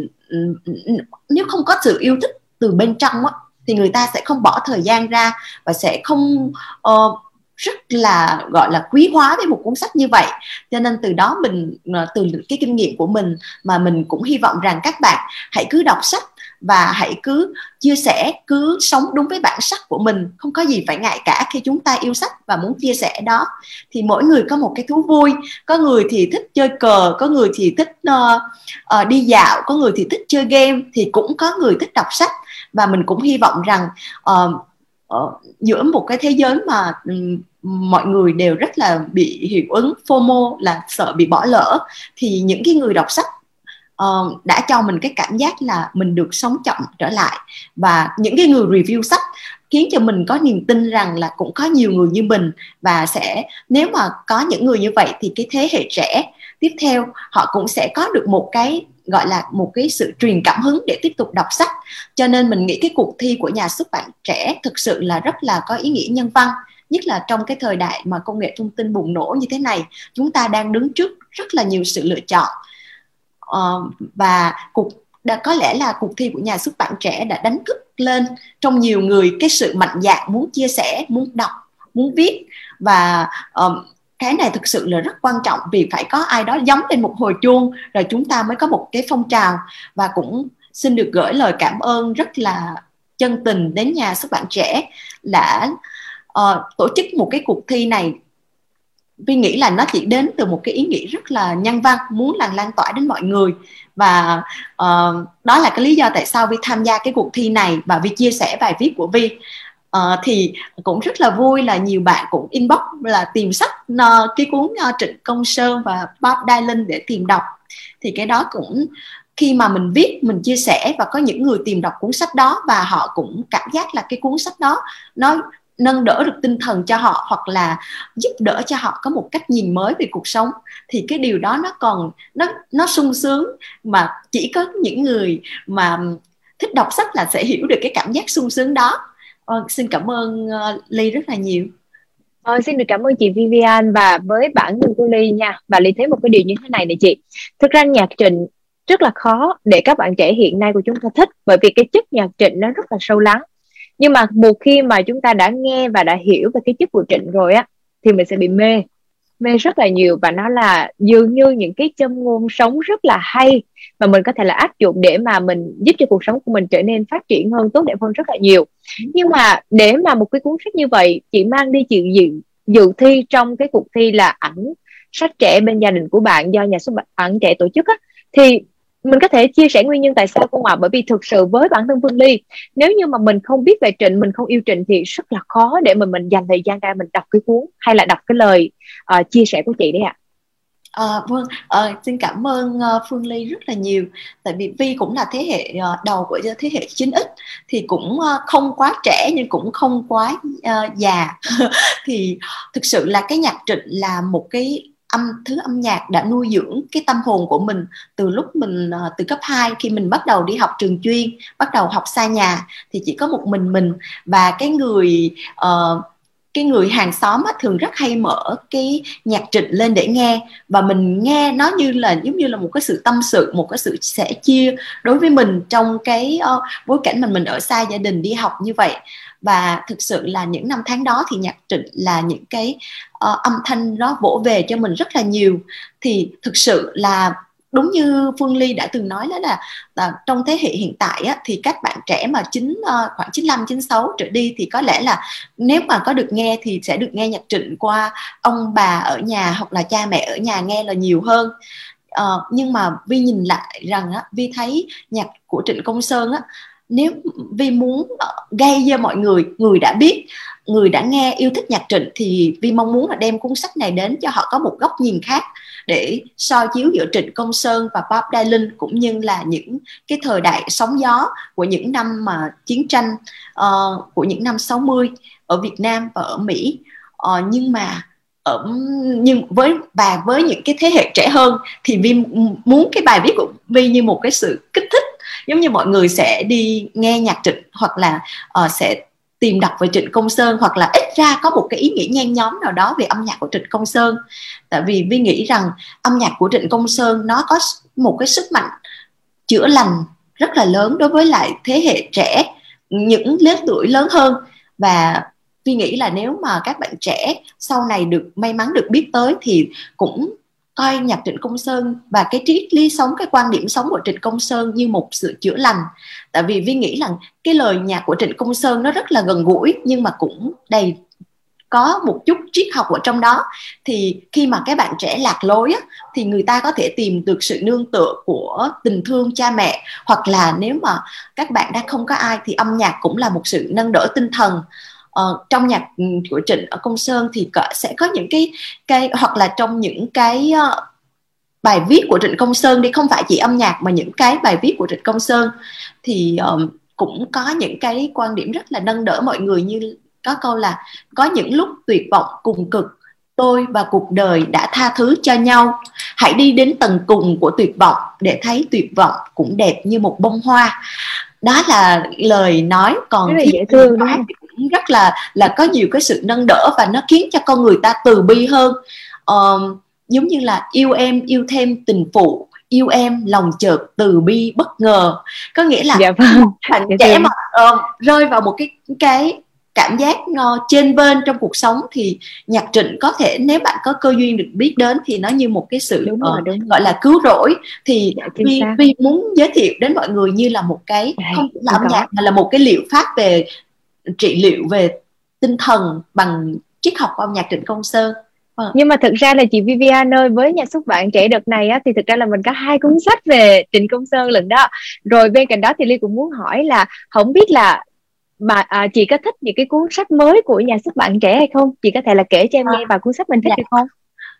nếu không có sự yêu thích từ bên trong á thì người ta sẽ không bỏ thời gian ra và sẽ không uh, rất là gọi là quý hóa với một cuốn sách như vậy. Cho nên từ đó mình ờ, từ cái kinh nghiệm của mình mà mình cũng hy vọng rằng các bạn hãy cứ đọc sách và hãy cứ chia sẻ cứ sống đúng với bản sắc của mình. Không có gì phải ngại cả khi chúng ta yêu sách và muốn chia sẻ đó. Thì mỗi người có một cái thú vui. Có người thì thích chơi cờ có người thì thích uh, uh, đi dạo có người thì thích chơi game thì cũng có người thích đọc sách. Và mình cũng hy vọng rằng uh, uh, giữa một cái thế giới mà um, mọi người đều rất là bị hiệu ứng FOMO là sợ bị bỏ lỡ thì những cái người đọc sách uh, đã cho mình cái cảm giác là mình được sống chậm trở lại. Và những cái người review sách khiến cho mình có niềm tin rằng là cũng có nhiều người như mình và sẽ nếu mà có những người như vậy thì cái thế hệ trẻ tiếp theo họ cũng sẽ có được một cái gọi là một cái sự truyền cảm hứng để tiếp tục đọc sách. Cho nên mình nghĩ cái cuộc thi của nhà xuất bản trẻ thực sự là rất là có ý nghĩa nhân văn nhất là trong cái thời đại mà công nghệ thông tin bùng nổ như thế này. Chúng ta đang đứng trước rất là nhiều sự lựa chọn uh, và cuộc đã có lẽ là cuộc thi của nhà xuất bản trẻ đã đánh thức lên trong nhiều người cái sự mạnh dạn muốn chia sẻ muốn đọc muốn viết. Và um, cái này thực sự là rất quan trọng vì phải có ai đó giống lên một hồi chuông rồi chúng ta mới có một cái phong trào. Và cũng xin được gửi lời cảm ơn rất là chân tình đến nhà xuất bản trẻ đã uh, tổ chức một cái cuộc thi này Vi nghĩ là nó chỉ đến từ một cái ý nghĩ rất là nhân văn muốn là lan tỏa đến mọi người. Và uh, đó là cái lý do tại sao Vi tham gia cái cuộc thi này và Vi chia sẻ bài viết của Vi uh, ờ, thì cũng rất là vui là nhiều bạn cũng inbox là tìm sách uh, cái cuốn uh, Trịnh Công Sơn và Bob Dylan để tìm đọc. Thì cái đó cũng khi mà mình viết mình chia sẻ và có những người tìm đọc cuốn sách đó và họ cũng cảm giác là cái cuốn sách đó nó nâng đỡ được tinh thần cho họ hoặc là giúp đỡ cho họ có một cách nhìn mới về cuộc sống thì cái điều đó nó còn nó nó sung sướng. Mà chỉ có những người mà thích đọc sách là sẽ hiểu được cái cảm giác sung sướng đó. Ờ, xin cảm ơn uh, ly rất là nhiều. Ờ, xin được cảm ơn chị Vivian và với bản thân của Ly nha. Và Ly thấy một cái điều như thế này này chị. Thực ra nhạc trình rất là khó để các bạn trẻ hiện nay của chúng ta thích bởi vì cái chất nhạc trịnh nó rất là sâu lắng nhưng mà một khi mà chúng ta đã nghe và đã hiểu về cái chất của trịnh rồi á, thì mình sẽ bị mê. Mê rất là nhiều và nó là dường như những cái châm ngôn sống rất là hay mà mình có thể là áp dụng để mà mình giúp cho cuộc sống của mình trở nên phát triển hơn, tốt đẹp hơn rất là nhiều. Nhưng mà để mà một cái cuốn sách như vậy chị mang đi chịu dự dự thi trong cái cuộc thi là ảnh sách trẻ bên gia đình của bạn do nhà xuất bản trẻ tổ chức á, thì mình có thể chia sẻ nguyên nhân tại sao không ạ? À? Bởi vì thực sự với bản thân Phương Ly, nếu như mà mình không biết về Trịnh, mình không yêu Trịnh thì rất là khó để mình mình dành thời gian ra mình đọc cái cuốn hay là đọc cái lời uh, chia sẻ của chị đấy ạ. À. À, vâng, à, xin cảm ơn uh, Phương Ly rất là nhiều. Tại vì Vi cũng là thế hệ uh, đầu của thế hệ 9X thì cũng uh, không quá trẻ nhưng cũng không quá uh, già. thì thực sự là cái nhạc trịnh là một cái âm thứ âm nhạc đã nuôi dưỡng cái tâm hồn của mình từ lúc mình ờ, từ cấp 2 khi mình bắt đầu đi học trường chuyên bắt đầu học xa nhà thì chỉ có một mình mình. Và cái người uh, cái người hàng xóm á, thường rất hay mở cái nhạc trịnh lên để nghe. Và mình nghe nó như là giống như là một cái sự tâm sự một cái sự sẻ chia đối với mình trong cái uh, bối cảnh mình mình ở xa gia đình đi học như vậy. Và thực sự là những năm tháng đó thì nhạc trịnh là những cái uh, âm thanh nó vỗ về cho mình rất là nhiều. Thì thực sự là đúng như Phương Ly đã từng nói đó là, là trong thế hệ hiện tại á, thì các bạn trẻ mà chín uh, khoảng 95 96 trở đi thì có lẽ là nếu mà có được nghe thì sẽ được nghe nhạc trịnh qua ông bà ở nhà hoặc là cha mẹ ở nhà nghe là nhiều hơn. Uh, nhưng mà Vi nhìn lại rằng á, Vi thấy nhạc của Trịnh Công Sơn á nếu Vi muốn gây cho mọi người người đã biết người đã nghe yêu thích nhạc trịnh thì Vi mong muốn là đem cuốn sách này đến cho họ có một góc nhìn khác để so chiếu giữa Trịnh Công Sơn và Bob Dylan cũng như là những cái thời đại sóng gió của những năm mà chiến tranh uh, của những năm 60 ở Việt Nam và ở Mỹ. Uh, nhưng mà ở nhưng với và với những cái thế hệ trẻ hơn thì Vi muốn cái bài viết của Vi như một cái sự kích thích giống như mọi người sẽ đi nghe nhạc trịnh hoặc là uh, sẽ tìm đọc về Trịnh Công Sơn hoặc là ít ra có một cái ý nghĩa nhen nhóm nào đó về âm nhạc của Trịnh Công Sơn. Tại vì Vi nghĩ rằng âm nhạc của Trịnh Công Sơn nó có một cái sức mạnh chữa lành rất là lớn đối với lại thế hệ trẻ, những lứa tuổi lớn hơn. Và Vi nghĩ là nếu mà các bạn trẻ sau này được may mắn được biết tới thì cũng coi nhạc Trịnh Công Sơn và cái triết lý sống cái quan điểm sống của Trịnh Công Sơn như một sự chữa lành. Tại vì Vi nghĩ rằng cái lời nhạc của Trịnh Công Sơn nó rất là gần gũi nhưng mà cũng đầy có một chút triết học ở trong đó. Thì khi mà các bạn trẻ lạc lối á, thì người ta có thể tìm được sự nương tựa của tình thương cha mẹ. Hoặc là nếu mà các bạn đã không có ai thì âm nhạc cũng là một sự nâng đỡ tinh thần uh, trong nhạc ừ, của Trịnh ở Công Sơn thì có, sẽ có những cái cái hoặc là trong những cái uh, bài viết của Trịnh Công Sơn đi không phải chỉ âm nhạc mà những cái bài viết của Trịnh Công Sơn. Thì um, cũng có những cái quan điểm rất là nâng đỡ mọi người như có câu là có những lúc tuyệt vọng cùng cực tôi và cuộc đời đã tha thứ cho nhau. Hãy đi đến tầng cùng của tuyệt vọng để thấy tuyệt vọng cũng đẹp như một bông hoa. Đó là lời nói còn rất là dễ thương đúng không? Cũng rất là là có nhiều cái sự nâng đỡ và nó khiến cho con người ta từ bi hơn. Uh, giống như là yêu em yêu thêm tình phụ yêu em lòng chợt từ bi bất ngờ. Có nghĩa là dạ vâng. bạn trẻ mà uh, rơi vào một cái cái cảm giác uh, trên bên trong cuộc sống thì nhạc trịnh có thể nếu bạn có cơ duyên được biết đến thì nó như một cái sự đúng rồi, đúng gọi là cứu rỗi. Thì dạ, vi, vi muốn giới thiệu đến mọi người như là một cái dạ, không là âm nhạc mà là một cái liệu pháp về trị liệu về tinh thần bằng triết học của âm nhạc Trịnh Công Sơn Vâng. Nhưng mà thực ra là chị Vivian ơi với nhà xuất bản trẻ đợt này á, thì thực ra là mình có hai cuốn sách về Trịnh Công Sơn lần đó. Rồi bên cạnh đó thì Ly cũng muốn hỏi là không biết là bà à, chị có thích những cái cuốn sách mới của nhà xuất bản trẻ hay không? Chị có thể là kể cho em nghe vài cuốn sách mình thích dạ. được không?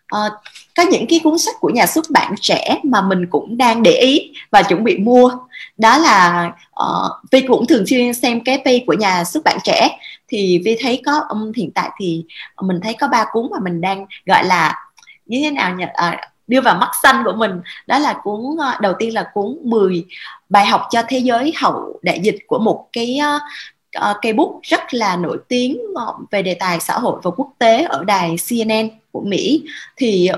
À, có những cái cuốn sách của nhà xuất bản trẻ mà mình cũng đang để ý và chuẩn bị mua. Đó là uh, Vi cũng thường xuyên xem cái page của nhà xuất bản trẻ. Thì Vi thấy có um, hiện tại thì mình thấy có ba cuốn mà mình đang gọi là như thế nào nhỉ? À, đưa vào mắt xanh của mình. Đó là cuốn uh, đầu tiên là cuốn 10 bài học cho thế giới hậu đại dịch của một cái uh, cây bút rất là nổi tiếng về đề tài xã hội và quốc tế ở đài CNN của Mỹ. Thì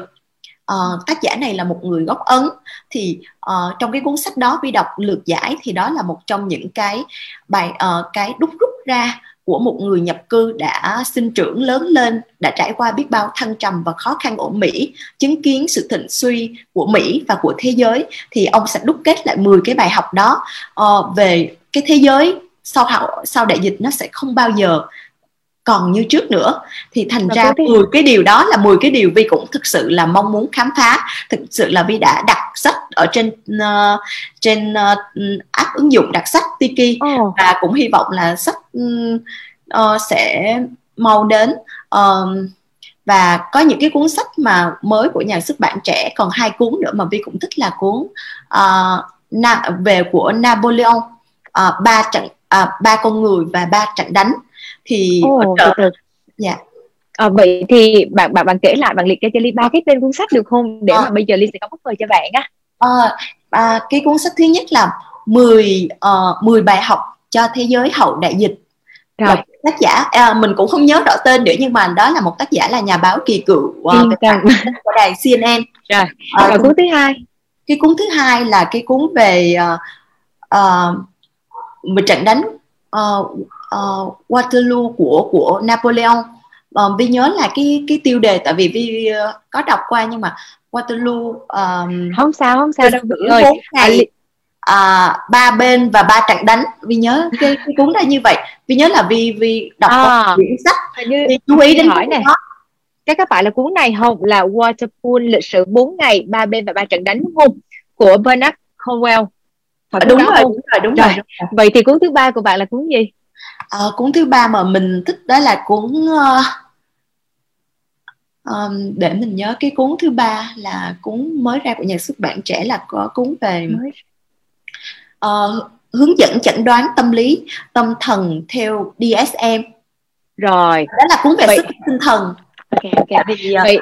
uh, tác giả này là một người gốc ấn. Thì uh, trong cái cuốn sách đó vi đọc lược giải thì đó là một trong những cái bài uh, cái đúc rút ra của một người nhập cư đã sinh trưởng lớn lên đã trải qua biết bao thăng trầm và khó khăn ở Mỹ chứng kiến sự thịnh suy của Mỹ và của thế giới. Thì ông sẽ đúc kết lại 10 cái bài học đó. Uh, về cái thế giới sau hậu sau đại dịch nó sẽ không bao giờ còn như trước nữa thì thành ra 10 cái điều đó là 10 cái điều Vi cũng thực sự là mong muốn khám phá. Thực sự là Vi đã đặt sách ở trên uh, trên uh, app ứng dụng đặt sách Tiki oh. và cũng hy vọng là sách uh, sẽ mau đến. Uh, và có những cái cuốn sách mà mới của nhà xuất bản trẻ còn hai cuốn nữa mà Vi cũng thích là cuốn uh, na, về của Napoleon uh, ba trận uh, ba con người và ba trận đánh thì oh, từ từ. dạ. À, vậy thì bạn bạn bạn kể lại bạn liệt kê cho ly ba cái tên cuốn sách được không? Để à. mà bây giờ ly sẽ có bất ngờ cho bạn á. À, à, cái cuốn sách thứ nhất là 10 uh, 10 bài học cho thế giới hậu đại dịch. Rồi. Tác giả à, mình cũng không nhớ rõ tên nữa nhưng mà đó là một tác giả là nhà báo kỳ cựu uh, của đài CNN rồi. À, và cuốn thứ hai. cái cuốn thứ hai là cái cuốn về uh, uh, trận đánh uh, uh, Waterloo của của Napoleon. Uh, Vi nhớ là cái cái tiêu đề tại vì Vi uh, có đọc qua nhưng mà Waterloo um, không sao không sao đâu rồi. ngày à, ba bên và ba trận đánh. Vi nhớ cái, cái cuốn đó như vậy. Vi nhớ là Vi Vi đọc à, quyển sách. Như Vi chú ý đến hỏi nè các các bạn là cuốn này không? Là Waterpool lịch sử 4 ngày ba bên và ba trận đánh đúng không? Của Bernard Cornwell. À, đúng, rồi, đúng rồi đúng rồi, đúng rồi. vậy thì cuốn thứ ba của bạn là cuốn gì à, cuốn thứ ba mà mình thích đó là cuốn uh, um, để mình nhớ cái cuốn thứ ba là cuốn mới ra của nhà xuất bản trẻ là có cuốn về uh, hướng dẫn chẩn đoán tâm lý tâm thần theo DSM rồi đó là cuốn về vậy... sức tinh thần ok ok vì, uh, vậy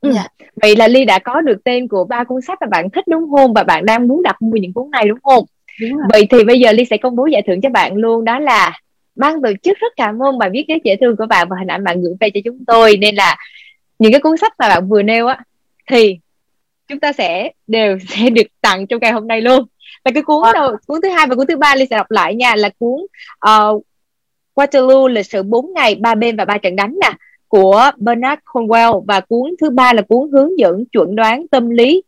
Ừ. Dạ. Vậy là Ly đã có được tên của ba cuốn sách mà bạn thích đúng không? Và bạn đang muốn đặt mua những cuốn này đúng không? Đúng rồi. Vậy thì bây giờ Ly sẽ công bố giải thưởng cho bạn luôn đó là ban tổ chức rất cảm ơn bài viết rất dễ thương của bạn và hình ảnh bạn gửi về cho chúng tôi. Nên là những cái cuốn sách mà bạn vừa nêu á thì chúng ta sẽ đều sẽ được tặng trong ngày hôm nay luôn. Là cái cuốn đầu cuốn thứ hai và cuốn thứ ba Ly sẽ đọc lại nha là cuốn uh, Waterloo lịch sử 4 ngày ba bên và ba trận đánh nè của Bernard Cornwell. Và cuốn thứ ba là cuốn hướng dẫn chuẩn đoán tâm lý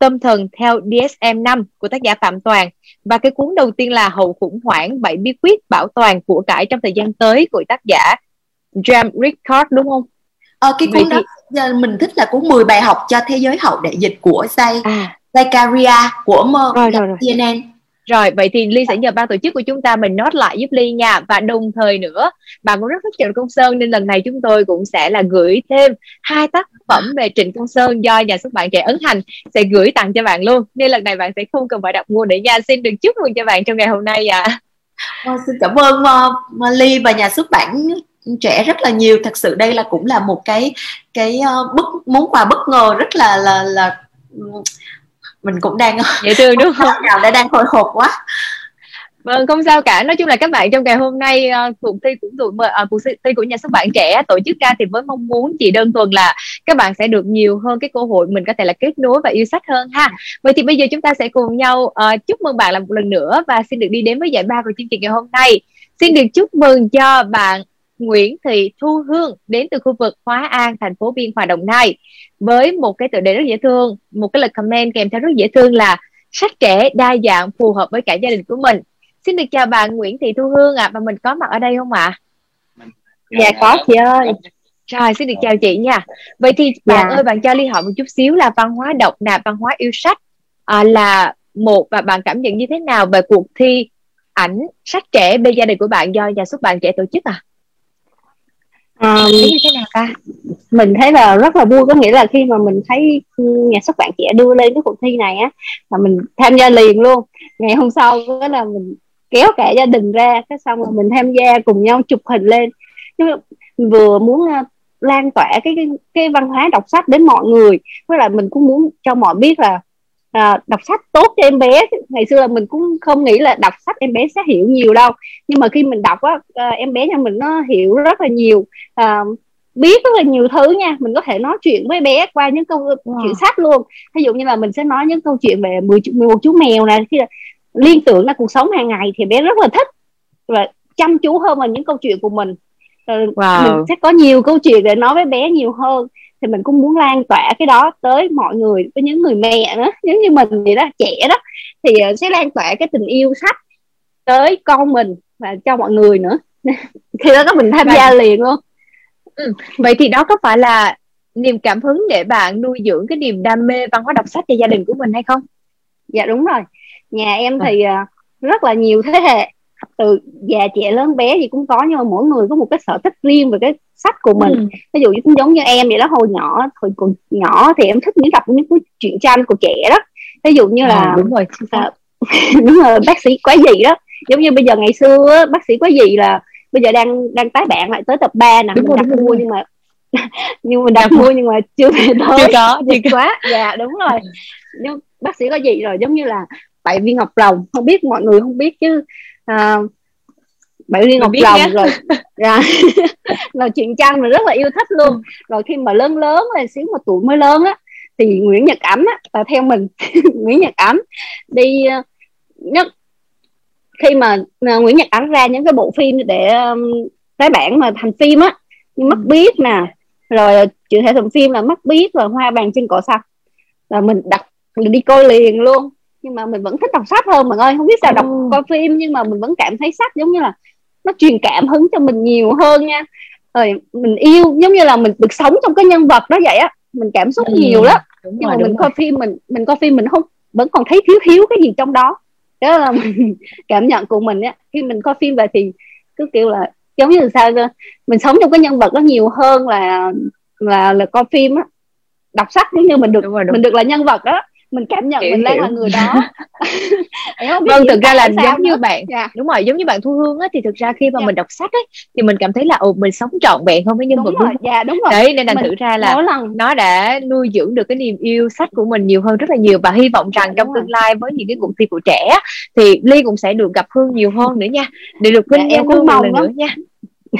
tâm thần theo DSM 5 của tác giả Phạm Toàn và cái cuốn đầu tiên là hậu khủng hoảng bảy bí quyết bảo toàn của cải trong thời gian tới của tác giả James Ricard đúng không? Ờ, cái cuốn Vậy đó thì... mình thích là cuốn 10 bài học cho thế giới hậu đại dịch của Zay à. Zakaria của Mo rồi, rồi, rồi. CNN rồi vậy thì ly sẽ nhờ ban tổ chức của chúng ta mình nốt lại giúp ly nha. Và đồng thời nữa bạn cũng rất thích trịnh công sơn nên lần này chúng tôi cũng sẽ là gửi thêm hai tác phẩm về trịnh công sơn do nhà xuất bản trẻ ấn hành sẽ gửi tặng cho bạn luôn. Nên lần này bạn sẽ không cần phải đặt mua để nha. Xin được chúc mừng cho bạn trong ngày hôm nay ạ. À. xin cảm ơn uh, ly và nhà xuất bản trẻ rất là nhiều. Thật sự đây là cũng là một cái cái uh, bất món quà bất ngờ rất là là là mình cũng đang dễ thương đúng không nào đã đang hồi hộp quá Vâng, không sao cả. Nói chung là các bạn trong ngày hôm nay uh, cuộc thi cũng tụi uh, cuộc thi của nhà xuất bản trẻ tổ chức ra thì với mong muốn chỉ đơn thuần là các bạn sẽ được nhiều hơn cái cơ hội mình có thể là kết nối và yêu sách hơn ha. Vậy thì bây giờ chúng ta sẽ cùng nhau uh, chúc mừng bạn là một lần nữa và xin được đi đến với giải ba của chương trình ngày hôm nay. Xin được chúc mừng cho bạn Nguyễn Thị Thu Hương đến từ khu vực Hóa An, thành phố Biên Hòa, Đồng Nai với một cái tựa đề rất dễ thương, một cái lời comment kèm theo rất dễ thương là sách trẻ đa dạng phù hợp với cả gia đình của mình. Xin được chào bạn Nguyễn Thị Thu Hương ạ, à, và mình có mặt ở đây không ạ? À? Dạ có chị ơi. Rồi, xin được chào chị nha. Vậy thì dạ. bạn ơi, bạn cho Ly hỏi một chút xíu là văn hóa đọc nạp, văn hóa yêu sách à, là một và bạn cảm nhận như thế nào về cuộc thi ảnh sách trẻ bên gia đình của bạn do nhà xuất bản trẻ tổ chức à? Um, như thế nào ta? mình thấy là rất là vui có nghĩa là khi mà mình thấy nhà xuất bản trẻ đưa lên cái cuộc thi này á là mình tham gia liền luôn. Ngày hôm sau đó là mình kéo cả gia đình ra cái xong rồi mình tham gia cùng nhau chụp hình lên. Nhưng vừa muốn uh, lan tỏa cái, cái cái văn hóa đọc sách đến mọi người với lại mình cũng muốn cho mọi biết là à, đọc sách tốt cho em bé. Ngày xưa mình cũng không nghĩ là đọc sách em bé sẽ hiểu nhiều đâu. Nhưng mà khi mình đọc á à, em bé nhà mình nó hiểu rất là nhiều. À, biết rất là nhiều thứ nha. Mình có thể nói chuyện với bé qua những câu wow. chuyện sách luôn. Ví dụ như là mình sẽ nói những câu chuyện về 10, 11 chú mèo này khi liên tưởng là cuộc sống hàng ngày thì bé rất là thích và chăm chú hơn vào những câu chuyện của mình. Wow. mình sẽ có nhiều câu chuyện để nói với bé nhiều hơn thì mình cũng muốn lan tỏa cái đó tới mọi người với những người mẹ nữa. Giống như mình vậy đó trẻ đó. Thì ờ, sẽ lan tỏa cái tình yêu sách tới con mình và cho mọi người nữa. Khi đó có mình tham gia liền luôn. Ừ. vậy thì đó có phải là niềm cảm hứng để bạn nuôi dưỡng cái niềm đam mê văn hóa đọc sách cho gia đình của mình hay không? Dạ đúng rồi. Nhà em thì uh, rất là nhiều thế hệ từ già trẻ lớn bé gì cũng có nhưng mà mỗi người có một cái sở thích riêng về cái sách của mình. Ừ. ví dụ như cũng giống như em vậy đó hồi nhỏ hồi còn nhỏ thì em thích những đọc những cái truyện tranh của trẻ đó. Ví dụ như là à, đúng rồi à, đúng rồi bác sĩ quá gì đó. Giống như bây giờ ngày xưa bác sĩ quá gì là bây giờ đang đang tái bản lại tới tập 3 nè mình đặt mua nhưng mà nhưng mình đặt mua nhưng mà chưa về tới. Chưa có chưa quá. Dạ đúng rồi. Nhưng bác sĩ có gì rồi giống như là bảy viên ngọc rồng không biết mọi người không biết chứ à, bảy viên ngọc rồng rồi. Dạ. là chuyện trăng là rất là yêu thích luôn. Rồi khi mà lớn lớn lên xíu mà tuổi mới lớn á thì Nguyễn Nhật Ánh á là theo mình Nguyễn Nhật Ánh đi ờ, nhất khi mà uh, Nguyễn Nhật Ánh ra những cái bộ phim để tái bản mà thành phim á như mắt biết nè rồi chuyện thể thành phim là mắt biết và hoa vàng trên cỏ xanh. Là mình đặt mình đi coi liền luôn nhưng mà mình vẫn thích đọc sách hơn mọi ơi. Không biết sao đọc coi phim nhưng mà mình vẫn cảm thấy sách giống như là nó truyền cảm hứng cho mình nhiều hơn nha. Rồi mình yêu giống như là mình được sống trong cái nhân vật đó vậy á. Mình cảm xúc ừ. nhiều lắm. nhưng rồi, mà mình coi phim mình mình coi phim mình không vẫn còn thấy thiếu thiếu cái gì trong đó. Đó là mình cảm nhận của mình á. Khi mình coi phim về thì cứ kiểu là giống như là sao mình sống trong cái nhân vật đó nhiều hơn là là là coi phim á. Đọc sách giống như mình được đúng rồi, đúng. mình được là nhân vật đó mình cảm nhận hiểu, mình đang là người đó vâng thực ra là giống như bạn yeah. Dạ. đúng rồi giống như bạn thu hương á thì thực ra khi mà yeah. Dạ. mình đọc sách ấy thì mình cảm thấy là ồ mình sống trọn vẹn hơn với nhân vật đúng rồi dạ đúng rồi đấy nên là thực ra là lần... nó đã nuôi dưỡng được cái niềm yêu sách của mình nhiều hơn rất là nhiều và hy vọng rằng trong tương lai với những cái cuộc thi của trẻ thì ly cũng sẽ được gặp hương nhiều hơn nữa nha để được vinh em cũng mong nữa nha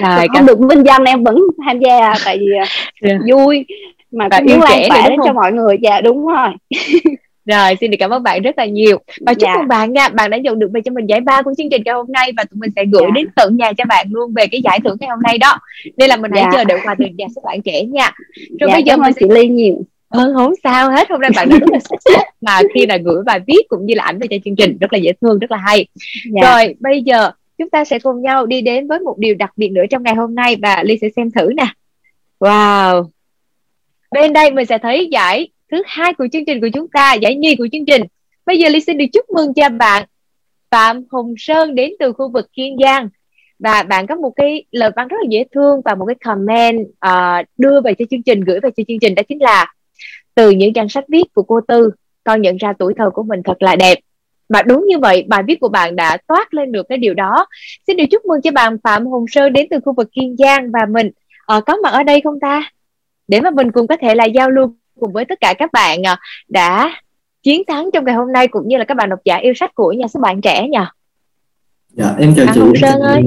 rồi không được vinh danh em vẫn tham gia tại vì yeah. Dạ. vui mà và yêu trẻ đến cho mọi người dạ đúng rồi rồi xin được cảm ơn bạn rất là nhiều và chúc dạ. mừng bạn nha bạn đã nhận được về cho mình giải ba của chương trình ngày hôm nay và tụi mình sẽ gửi dạ. đến tận nhà cho bạn luôn về cái giải thưởng ngày hôm nay đó nên là mình dạ. hãy chờ đợi quà từ nhà xuất bản trẻ nha rồi dạ, bây giờ mình chị ly nhiều Vâng, không sao hết. Hôm nay bạn rất là xuất sắc mà khi là gửi bài viết cũng như là ảnh về cho chương trình rất là dễ thương, rất là hay. Dạ. Rồi, bây giờ chúng ta sẽ cùng nhau đi đến với một điều đặc biệt nữa trong ngày hôm nay và Ly sẽ xem thử nè. Wow, bên đây mình sẽ thấy giải thứ hai của chương trình của chúng ta giải nhì của chương trình. Bây giờ ly xin được chúc mừng cho bạn phạm hùng sơn đến từ khu vực kiên giang. Và bạn có một cái lời văn rất là dễ thương và một cái comment uh, đưa về cho chương trình gửi về cho chương trình đó chính là từ những trang sách viết của cô tư con nhận ra tuổi thơ của mình thật là đẹp. Và đúng như vậy bài viết của bạn đã toát lên được cái điều đó. Xin được chúc mừng cho bạn phạm hùng sơn đến từ khu vực kiên giang và mình. Uh, có mặt ở đây không ta? Để mà mình cùng có thể là giao lưu cùng với tất cả các bạn à, đã chiến thắng trong ngày hôm nay cũng như là các bạn độc giả yêu sách của nhà xuất bản trẻ nhỉ? Dạ em chào chị. Sơn ơi.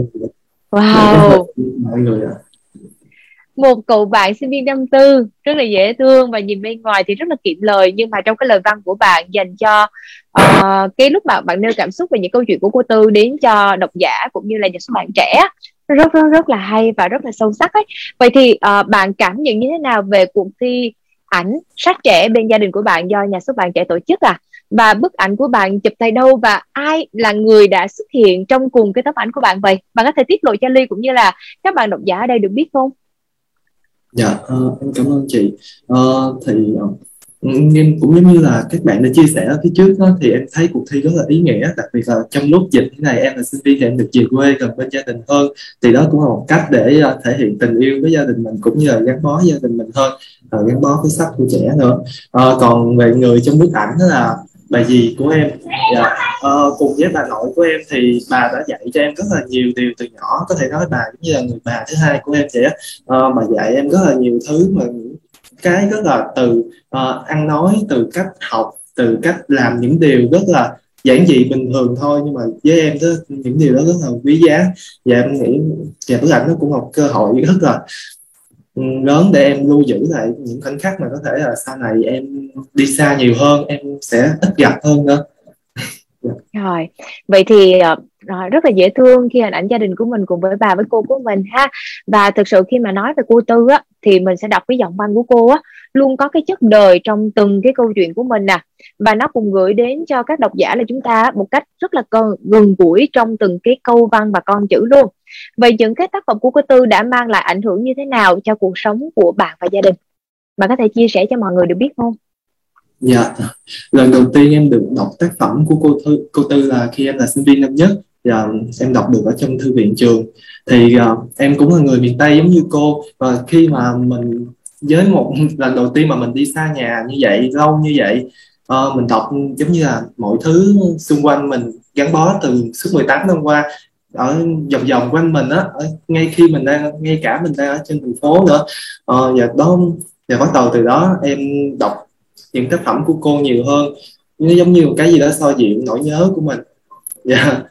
Wow. Mọi người ạ. Một cậu bạn sinh viên năm tư rất là dễ thương và nhìn bên ngoài thì rất là kiệm lời nhưng mà trong cái lời văn của bạn dành cho uh, cái lúc mà bạn nêu cảm xúc về những câu chuyện của cô Tư đến cho độc giả cũng như là nhà xuất bản trẻ rất rất rất là hay và rất là sâu sắc ấy. Vậy thì uh, bạn cảm nhận như thế nào về cuộc thi ảnh sách trẻ bên gia đình của bạn do nhà xuất bản trẻ tổ chức à và bức ảnh của bạn chụp tại đâu và ai là người đã xuất hiện trong cùng cái tấm ảnh của bạn vậy? Bạn có thể tiết lộ cho ly cũng như là các bạn độc giả ở đây được biết không? Dạ uh, em cảm ơn chị. Uh, thì uh, em cũng giống như là các bạn đã chia sẻ ở phía trước đó, thì em thấy cuộc thi rất là ý nghĩa đặc biệt là trong lúc dịch thế này em là sinh viên thì em được về quê gần bên gia đình hơn. Thì đó cũng là một cách để uh, thể hiện tình yêu với gia đình mình cũng như là gắn bó gia đình mình hơn uh, gắn bó với sách của trẻ nữa. Uh, còn về người trong bức ảnh đó là bà dì của em. Dạ. uh, cùng với bà nội của em thì bà đã dạy cho em rất là nhiều điều từ nhỏ. Có thể nói bà cũng như là người bà thứ hai của em vậy á. Uh, bà dạy em rất là nhiều thứ mà cái rất là từ uh, ăn nói từ cách học từ cách làm những điều rất là giản dị bình thường thôi. Nhưng mà với em đó những điều đó rất là quý giá. Và em nghĩ và bức ảnh nó cũng một cơ hội rất là ừ, lớn để em lưu giữ lại những khoảnh khắc mà có thể là sau này em đi xa nhiều hơn em sẽ ít gặp hơn nữa. Rồi. Vậy thì ờ, rồi rất là dễ thương khi hình ảnh gia đình của mình cùng với bà với cô của mình ha. Và thực sự khi mà nói về cô tư á thì mình sẽ đọc cái giọng văn của cô á luôn có cái chất đời trong từng cái câu chuyện của mình nè. Và nó cùng gửi đến cho các độc giả là chúng ta một cách rất là gần, gần gũi trong từng cái câu văn và con chữ luôn. Vậy những cái tác phẩm của cô tư đã mang lại ảnh hưởng như thế nào cho cuộc sống của bạn và gia đình? Bạn có thể chia sẻ cho mọi người được biết không? Dạ, lần đầu tiên em được đọc tác phẩm của cô tư cô Tư là khi em là sinh viên năm nhất uh, em đọc được ở trong thư viện trường. Thì uh, em cũng là người miền Tây giống như cô. Và khi mà mình với một lần đầu tiên mà mình đi xa nhà như vậy lâu như vậy uh, mình đọc giống như là mọi thứ xung quanh mình gắn bó từ suốt 18 năm qua ở vòng vòng quanh mình á ngay khi mình đang ngay cả mình đang ở trên thành phố nữa. Ờ, và đó và bắt đầu từ đó em đọc những tác phẩm của cô nhiều hơn. Nó giống như một cái gì đó so dịu nỗi nhớ của mình. Dạ. yeah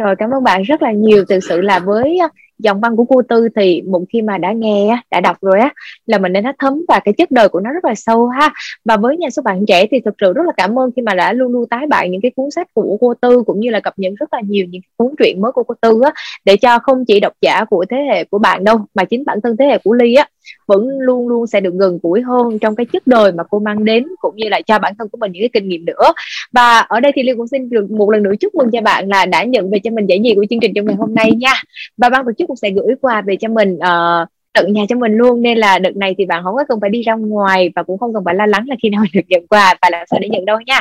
rồi, cảm ơn bạn rất là nhiều. Thực sự là với à, dòng văn của cô tư thì một khi mà đã nghe đã đọc rồi á, là mình đã thấm và cái chất đời của nó rất là sâu ha. Và với nhà xuất bản trẻ thì thực sự rất là cảm ơn khi mà đã luôn luôn tái bản những cái cuốn sách của cô tư, cũng như là cập nhật rất là nhiều những cuốn truyện mới của cô tư á, để cho không chỉ độc giả của thế hệ của bạn đâu, mà chính bản thân thế hệ của ly á vẫn luôn luôn sẽ được gần gũi hơn trong cái chất đời mà cô mang đến cũng như là cho bản thân của mình những cái kinh nghiệm nữa. Và ở đây thì liên cũng xin được một lần nữa chúc mừng cho bạn là đã nhận về cho mình giải nhì của chương trình trong ngày hôm nay nha. Và ban tổ chức cũng sẽ gửi quà về cho mình uh, tận nhà cho mình luôn. Nên là đợt này thì bạn không có cần phải đi ra ngoài và cũng không cần phải lo lắng là khi nào mình được nhận quà và làm sao để nhận đâu nha.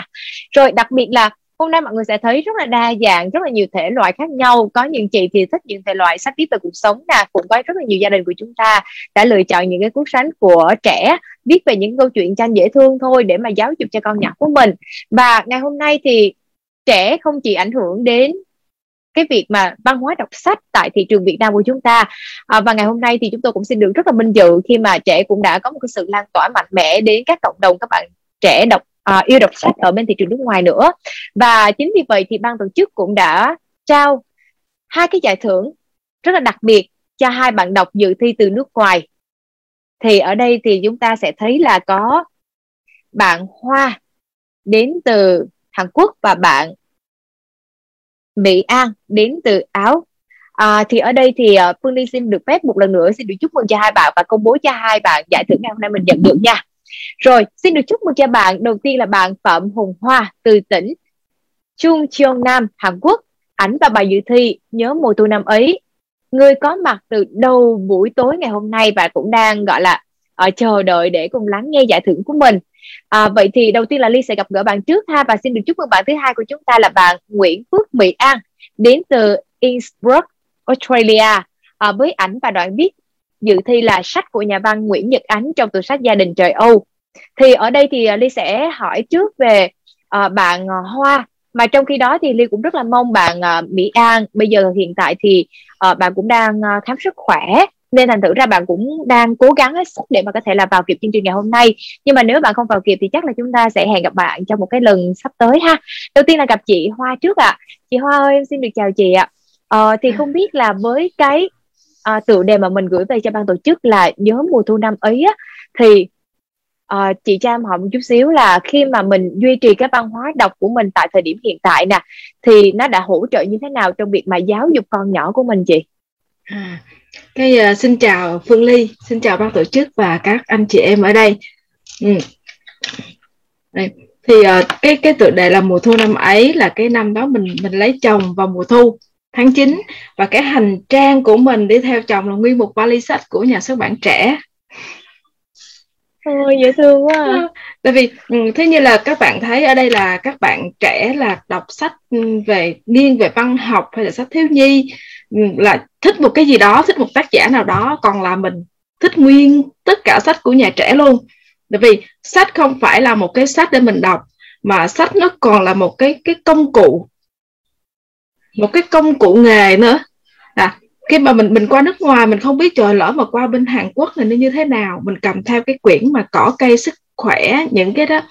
Rồi đặc biệt là hôm nay mọi người sẽ thấy rất là đa dạng rất là nhiều thể loại khác nhau. Có những chị thì thích những thể loại sách viết về cuộc sống nè cũng có rất là nhiều gia đình của chúng ta đã lựa chọn những cái cuốn sách của trẻ viết về những câu chuyện tranh dễ thương thôi để mà giáo dục cho con nhỏ của mình. Và ngày hôm nay thì trẻ không chỉ ảnh hưởng đến cái việc mà văn hóa đọc sách tại thị trường Việt Nam của chúng ta à, và ngày hôm nay thì chúng tôi cũng xin được rất là minh dự khi mà trẻ cũng đã có một cái sự lan tỏa mạnh mẽ đến các cộng đồng các bạn trẻ đọc uh, yêu đọc sách ở bên thị trường nước ngoài nữa. Và chính vì vậy thì ban tổ chức cũng đã trao hai cái giải thưởng rất là đặc biệt cho hai bạn đọc dự thi từ nước ngoài. Thì ở đây thì chúng ta sẽ thấy là có bạn Hoa đến từ Hàn Quốc và bạn Mỹ An đến từ Áo. À, thì ở đây thì uh, Phương Ly xin được phép một lần nữa xin được chúc mừng cho hai bạn và công bố cho hai bạn giải thưởng ngày hôm nay mình nhận được nha. Rồi, xin được chúc mừng cho bạn. Đầu tiên là bạn Phạm Hùng Hoa từ tỉnh Chung Cheong Nam, Hàn Quốc. Ảnh và bài dự thi nhớ mùa thu năm ấy. Người có mặt từ đầu buổi tối ngày hôm nay và cũng đang gọi là ở chờ đợi để cùng lắng nghe giải thưởng của mình. À, vậy thì đầu tiên là Ly sẽ gặp gỡ bạn trước ha và xin được chúc mừng bạn thứ hai của chúng ta là bạn Nguyễn Phước Mỹ An đến từ Innsbruck, Australia à, với ảnh và đoạn viết dự thi là sách của nhà văn Nguyễn Nhật Ánh trong tủ sách gia đình trời Âu. Thì ở đây thì à, Ly sẽ hỏi trước về uh, bạn à, Hoa mà trong khi đó thì Ly cũng rất là mong bạn uh, Mỹ An bây giờ hiện tại thì uh, bạn cũng đang uh, khám sức khỏe nên thành thử ra bạn cũng đang cố gắng hết sức để mà có thể là vào kịp chương trình ngày hôm nay nhưng mà nếu bạn không vào kịp thì chắc là chúng ta sẽ hẹn gặp bạn trong một cái lần sắp tới ha đầu tiên là gặp chị Hoa trước ạ à. chị Hoa ơi em xin được chào chị ạ à. ờ, thì không biết là với cái à, tựa đề mà mình gửi về cho ban tổ chức là nhớ mùa thu năm ấy á, thì à, chị cho em hỏi một chút xíu là khi mà mình duy trì cái văn hóa đọc của mình tại thời điểm hiện tại nè thì nó đã hỗ trợ như thế nào trong việc mà giáo dục con nhỏ của mình chị? À, cái uh, xin chào Phương Ly, xin chào ban tổ chức và các anh chị em ở đây. Ừ. Đây. Thì uh, cái cái tựa đề là mùa thu năm ấy là cái năm đó mình mình lấy chồng vào mùa thu tháng 9 và cái hành trang của mình đi theo chồng là nguyên một vali sách của nhà xuất bản trẻ Ôi dễ thương quá à. Tại vì ừ, thế như là các bạn thấy ở đây là các bạn trẻ là đọc sách ừ, về nghiêng về văn học hay là sách thiếu nhi ừ, là thích một cái gì đó, thích một tác giả nào đó còn là mình thích nguyên tất cả sách của nhà trẻ luôn. Tại vì sách không phải là một cái sách để mình đọc mà sách nó còn là một cái cái công cụ một cái công cụ nghề nữa. À, khi mà mình mình qua nước ngoài mình không biết trời lỡ mà qua bên Hàn Quốc thì nó như thế nào. Mình cầm theo cái quyển mà cỏ cây sức khỏe những cái đó.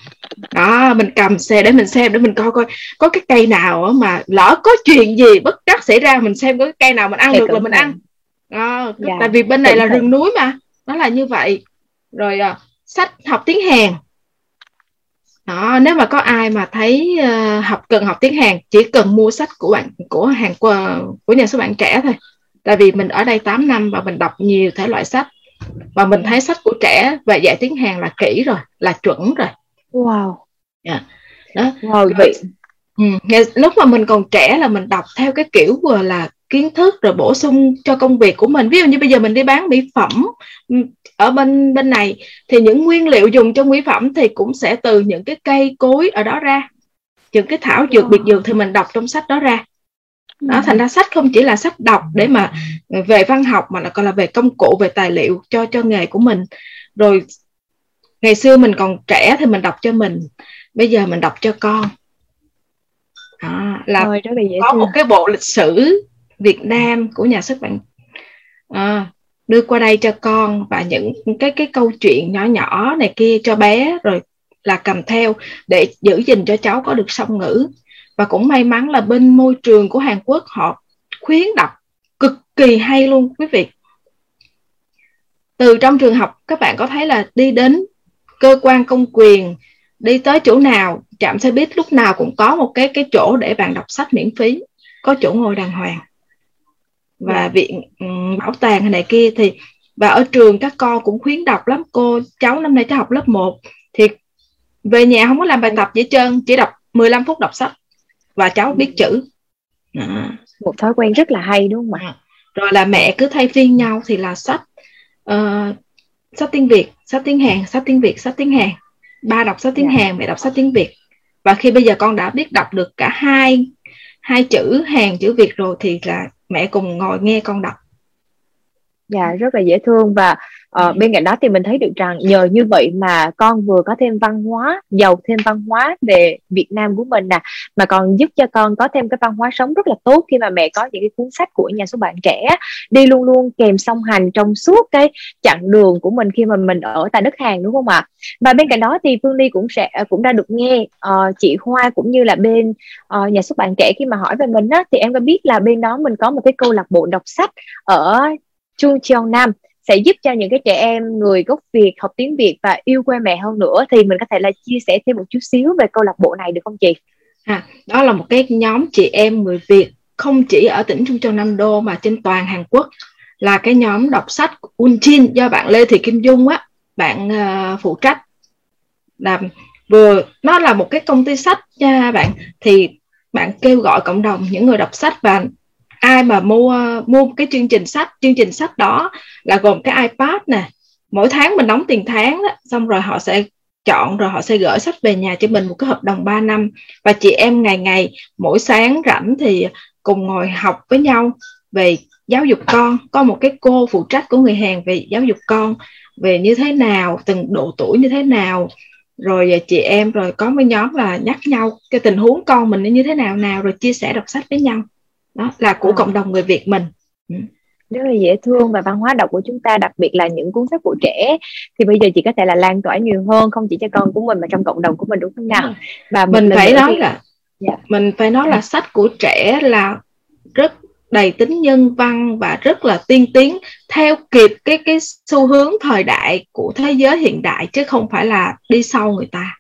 Đó mình cầm xe để mình xem để mình coi coi có cái cây nào mà lỡ có chuyện gì bất trắc xảy ra mình xem có cái cây nào mình ăn Cây được là mình ăn. Đó, dạ. tại vì bên này là rừng núi mà nó là như vậy. Rồi à, sách học tiếng Hàn đó nếu mà có ai mà thấy uh, học cần học tiếng Hàn chỉ cần mua sách của bạn của Hàn của, của nhà xuất bản trẻ thôi tại vì mình ở đây 8 năm và mình đọc nhiều thể loại sách và mình thấy sách của trẻ về dạy tiếng Hàn là kỹ rồi là chuẩn rồi wow yeah. Dạ. đó wow vậy ừ. lúc mà mình còn trẻ là mình đọc theo cái kiểu vừa là kiến thức rồi bổ sung cho công việc của mình. Ví dụ như bây giờ mình đi bán mỹ phẩm ừ, ở bên bên này thì những nguyên liệu dùng trong mỹ phẩm thì cũng sẽ từ những cái cây cối ở đó ra những cái thảo dược biệt dược thì mình đọc trong sách đó ra. Đó ừ. thành ra sách không chỉ là sách đọc để mà về văn học mà nó còn là về công cụ về tài liệu cho cho nghề của mình. Rồi ngày xưa mình còn trẻ thì mình đọc cho mình bây giờ mình đọc cho con. À, là dễ có thương. một cái bộ lịch sử Việt Nam của nhà xuất bản. À, đưa qua đây cho con và những cái cái câu chuyện nhỏ nhỏ này kia cho bé rồi là cầm theo để giữ gìn cho cháu có được song ngữ. Và cũng may mắn là bên môi trường của Hàn Quốc họ khuyến đọc cực kỳ hay luôn quý vị. Từ trong trường học các bạn có thấy là đi đến cơ quan công quyền đi tới chỗ nào trạm xe buýt lúc nào cũng có một cái cái chỗ để bạn đọc sách miễn phí. Có chỗ ngồi đàng hoàng và. Dạ. viện um, bảo tàng này kia thì và ở trường các con cũng khuyến đọc lắm cô cháu năm nay cháu học lớp 1 thì về nhà không có làm bài tập gì hết trơn chỉ đọc 15 phút đọc sách và cháu biết chữ à. một thói quen rất là hay đúng không ạ rồi là mẹ cứ thay phiên nhau thì là sách uh, sách tiếng Việt sách tiếng Hàn sách tiếng Việt sách tiếng Hàn ba đọc sách tiếng yeah. Dạ. Hàn mẹ đọc sách tiếng Việt và khi bây giờ con đã biết đọc được cả hai hai chữ Hàn chữ Việt rồi thì là mẹ cùng ngồi nghe con đọc dạ rất là dễ thương và uh, bên cạnh đó thì mình thấy được rằng nhờ như vậy mà con vừa có thêm văn hóa giàu thêm văn hóa về Việt Nam của mình nè mà còn giúp cho con có thêm cái văn hóa sống rất là tốt khi mà mẹ có những cái cuốn sách của nhà xuất bản trẻ đi luôn luôn kèm song hành trong suốt cái chặng đường của mình khi mà mình ở tại đất Hàn đúng không ạ? Và bên cạnh đó thì Phương Ly cũng sẽ cũng đã được nghe uh, chị Hoa cũng như là bên uh, nhà xuất bản trẻ khi mà hỏi về mình á. Thì em có biết là bên đó mình có một cái câu lạc bộ đọc sách ở Chung Cheong Nam sẽ giúp cho những cái trẻ em người gốc Việt học tiếng Việt và yêu quê mẹ hơn nữa. Thì mình có thể là chia sẻ thêm một chút xíu về câu lạc bộ này được không chị? À, đó là một cái nhóm chị em người Việt không chỉ ở tỉnh Trung Châu Nam Đô mà trên toàn Hàn Quốc. Là cái nhóm đọc sách Unchin do bạn Lê Thị Kim Dung á bạn uh, phụ trách. Là vừa nó là một cái công ty sách nha bạn. Thì bạn kêu gọi cộng đồng những người đọc sách và ai mà mua mua cái chương trình sách, chương trình sách đó là gồm cái iPad nè. Mỗi tháng mình đóng tiền tháng đó, xong rồi họ sẽ chọn rồi họ sẽ gửi sách về nhà cho mình một cái hợp đồng 3 năm. Và chị em ngày ngày, mỗi sáng rảnh thì cùng ngồi học với nhau về giáo dục con. Có một cái cô phụ trách của người Hàn về giáo dục con, về như thế nào, từng độ tuổi như thế nào. Rồi chị em rồi có mấy nhóm là nhắc nhau cái tình huống con mình như thế nào nào, rồi chia sẻ đọc sách với nhau đó là của à. cộng đồng người Việt mình ừ. rất là dễ thương và văn hóa đọc của chúng ta đặc biệt là những cuốn sách của trẻ thì bây giờ chị có thể là lan tỏa nhiều hơn không chỉ cho con của mình mà trong cộng đồng của mình đúng không nào và mình phải nói thì... là yeah. Dạ. mình phải nói là sách của trẻ là rất đầy tính nhân văn và rất là tiên tiến theo kịp cái cái xu hướng thời đại của thế giới hiện đại chứ không phải là đi sau người ta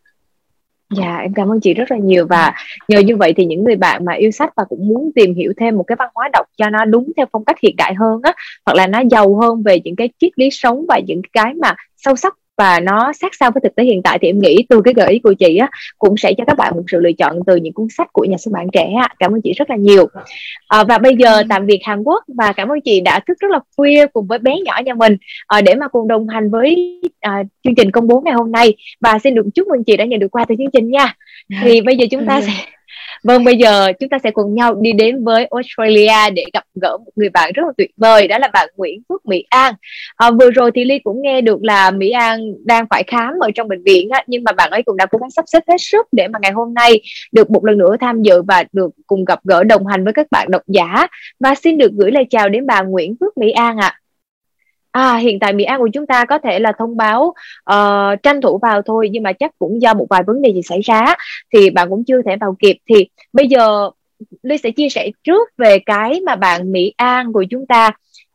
Dạ em cảm ơn chị rất là nhiều và nhờ như vậy thì những người bạn mà yêu sách và cũng muốn tìm hiểu thêm một cái văn hóa đọc cho nó đúng theo phong cách hiện đại hơn á hoặc là nó giàu hơn về những cái triết lý sống và những cái mà sâu sắc và nó sát sao với thực tế hiện tại thì em nghĩ từ cái gợi ý của chị á cũng sẽ cho các bạn một sự lựa chọn từ những cuốn sách của nhà xuất bản trẻ á. cảm ơn chị rất là nhiều. À, và bây giờ tạm biệt Hàn Quốc và cảm ơn chị đã thức rất là khuya cùng với bé nhỏ nhà mình à, để mà cùng đồng hành với à, chương trình công bố ngày hôm nay. Và xin được chúc mừng chị đã nhận được qua từ chương trình nha. Thì bây giờ chúng ta sẽ Vâng, bây giờ chúng ta sẽ cùng nhau đi đến với Australia để gặp gỡ một người bạn rất là tuyệt vời, đó là bạn Nguyễn Phước Mỹ An. À, vừa rồi thì Ly cũng nghe được là Mỹ An đang phải khám ở trong bệnh viện, á, nhưng mà bạn ấy cũng đã cố gắng sắp xếp hết sức để mà ngày hôm nay được một lần nữa tham dự và được cùng gặp gỡ đồng hành với các bạn độc giả. Và xin được gửi lời chào đến bà Nguyễn Phước Mỹ An ạ. À. À, hiện tại Mỹ An của chúng ta có thể là thông báo uh, tranh thủ vào thôi nhưng mà chắc cũng do một vài vấn đề gì xảy ra thì bạn cũng chưa thể vào kịp. Thì bây giờ Ly sẽ chia sẻ trước về cái mà bạn Mỹ An của chúng ta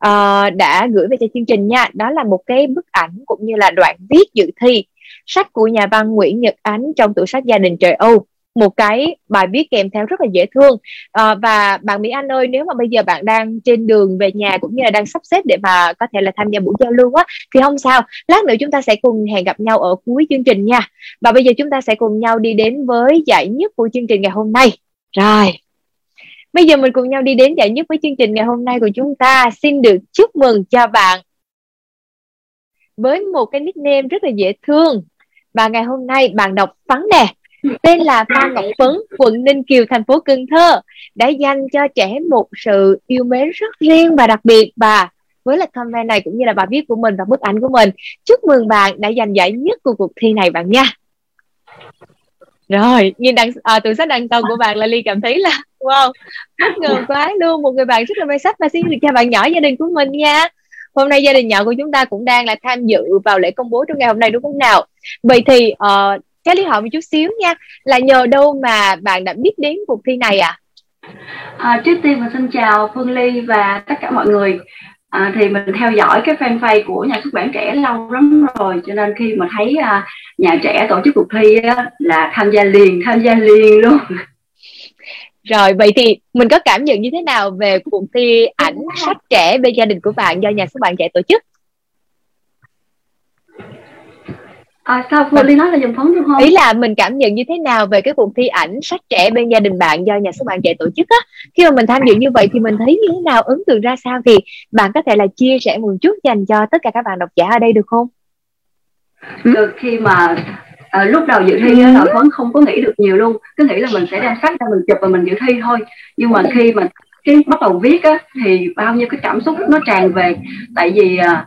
uh, đã gửi về cho chương trình nha. Đó là một cái bức ảnh cũng như là đoạn viết dự thi sách của nhà văn Nguyễn Nhật Ánh trong tủ sách gia đình trời Âu một cái bài viết kèm theo rất là dễ thương. À, và bạn Mỹ Anh ơi nếu mà bây giờ bạn đang trên đường về nhà cũng như là đang sắp xếp để mà có thể là tham gia buổi giao lưu á thì không sao. Lát nữa chúng ta sẽ cùng hẹn gặp nhau ở cuối chương trình nha. Và bây giờ chúng ta sẽ cùng nhau đi đến với giải nhất của chương trình ngày hôm nay. Rồi. Bây giờ mình cùng nhau đi đến giải nhất với chương trình ngày hôm nay của chúng ta. Xin được chúc mừng cho bạn với một cái nickname rất là dễ thương. Và ngày hôm nay bạn đọc phấn nè tên là Phan Ngọc Phấn, quận Ninh Kiều, thành phố Cần Thơ, đã dành cho trẻ một sự yêu mến rất riêng và đặc biệt và với là comment này cũng như là bài viết của mình và bức ảnh của mình. Chúc mừng bạn đã giành giải nhất của cuộc thi này bạn nha. rồi nhìn đằng à, tủ sách đằng sau của bạn là ly cảm thấy là wow bất ngờ quá luôn một người bạn rất là may sách và xin được chào bạn nhỏ gia đình của mình nha hôm nay gia đình nhỏ của chúng ta cũng đang là tham dự vào lễ công bố trong ngày hôm nay đúng không nào vậy thì uh, Trái lý hỏi một chút xíu nha là nhờ đâu mà bạn đã biết đến cuộc thi này ạ? À? à, trước tiên mình xin chào Phương Ly và tất cả mọi người. À, thì mình theo dõi cái fanpage của nhà xuất bản trẻ lâu lắm rồi cho nên khi mà thấy à, nhà trẻ tổ chức cuộc thi á, là tham gia liền tham gia liền luôn. Rồi vậy thì mình có cảm nhận như thế nào về cuộc thi ảnh sách trẻ bên gia đình của bạn do nhà xuất bản trẻ tổ chức À, sao Phương Ly nói là dùng phấn đúng không? Ý là mình cảm nhận như thế nào về cái cuộc thi ảnh sách trẻ bên gia đình bạn do nhà xuất bản trẻ tổ chức á? Khi mà mình tham dự như vậy thì mình thấy như thế nào, ấn tượng ra sao? Thì bạn có thể là chia sẻ một chút dành cho tất cả các bạn độc giả ở đây được không? Được khi mà à, lúc đầu dự thi á, là phấn không có nghĩ được nhiều luôn. Cứ nghĩ là mình sẽ đem sách ra mình chụp và mình dự thi thôi. Nhưng mà khi mà cái bắt đầu viết á thì bao nhiêu cái cảm xúc nó tràn về. Tại vì à,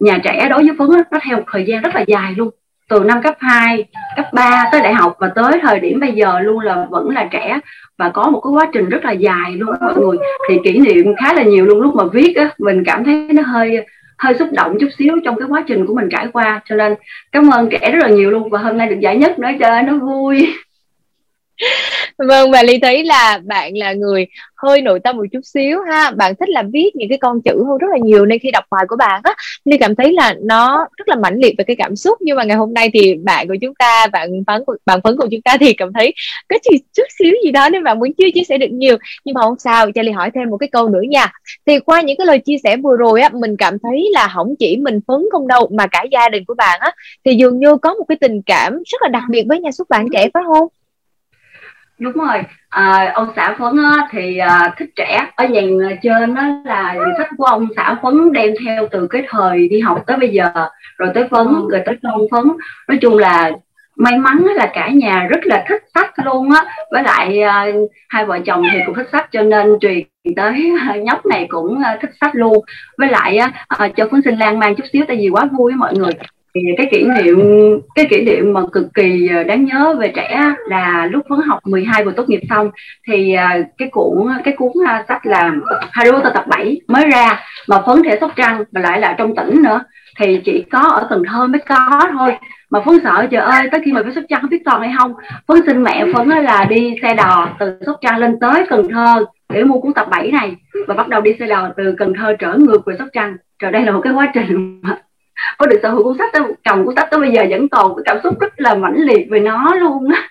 nhà trẻ đối với phấn nó theo một thời gian rất là dài luôn. Từ năm cấp 2, cấp 3 tới đại học và tới thời điểm bây giờ luôn là vẫn là trẻ. Và có một cái quá trình rất là dài luôn mọi người. Thì kỷ niệm khá là nhiều luôn. Lúc mà viết á mình cảm thấy nó hơi hơi xúc động chút xíu trong cái quá trình của mình trải qua. Cho nên cảm ơn trẻ rất là nhiều luôn. Và hôm nay được giải nhất nữa cho nó vui vâng và ly thấy là bạn là người hơi nội tâm một chút xíu ha. Bạn thích là viết những cái con chữ hơn rất là nhiều nên khi đọc bài của bạn á, ly cảm thấy là nó rất là mãnh liệt về cái cảm xúc. Nhưng mà ngày hôm nay thì bạn của chúng ta, bạn phấn bạn phấn của chúng ta thì cảm thấy có gì chút xíu gì đó nên bạn muốn chưa chia sẻ được nhiều. Nhưng mà không sao, cho ly hỏi thêm một cái câu nữa nha. Thì qua những cái lời chia sẻ vừa rồi á, mình cảm thấy là không chỉ mình phấn không đâu, mà cả gia đình của bạn á, thì dường như có một cái tình cảm rất là đặc biệt với nhà xuất bản trẻ, phải không? Đúng rồi. À, ông xã phấn á, thì à, thích trẻ. Ở nhà trên đó là sách của ông xã phấn đem theo từ cái thời đi học tới bây giờ. Rồi tới phấn ừ. rồi tới con phấn. Nói chung là may mắn là cả nhà rất là thích sách luôn á. Với lại à, hai vợ chồng thì cũng thích sách cho nên truyền tới nhóc này cũng à, thích sách luôn. Với lại à, cho phấn sinh lan mang chút xíu tại vì quá vui với mọi người thì cái kỷ niệm, cái kỷ niệm mà cực kỳ ờ, đáng nhớ về trẻ là lúc vẫn học 12 vừa tốt nghiệp xong thì ờ, cái cuốn cái cuốn sách là Harry Potter tập 7 mới ra mà phấn thể sóc trăng và lại là trong tỉnh nữa. Thì chỉ có ở Cần Thơ mới có thôi. Mà phấn sợ trời ơi, tới khi mà phải sóc trăng không biết còn hay không, phấn xin mẹ phấn là đi xe đò từ sóc trăng lên tới Cần Thơ để mua cuốn tập 7 này. Và bắt đầu đi xe đò từ Cần Thơ trở ngược về sóc trăng. Trời, đây là một cái quá trình mà có được sở hữu cuốn sách đó, cầm cuốn sách tới bây giờ vẫn còn cái cảm xúc rất là mãnh liệt về nó luôn á.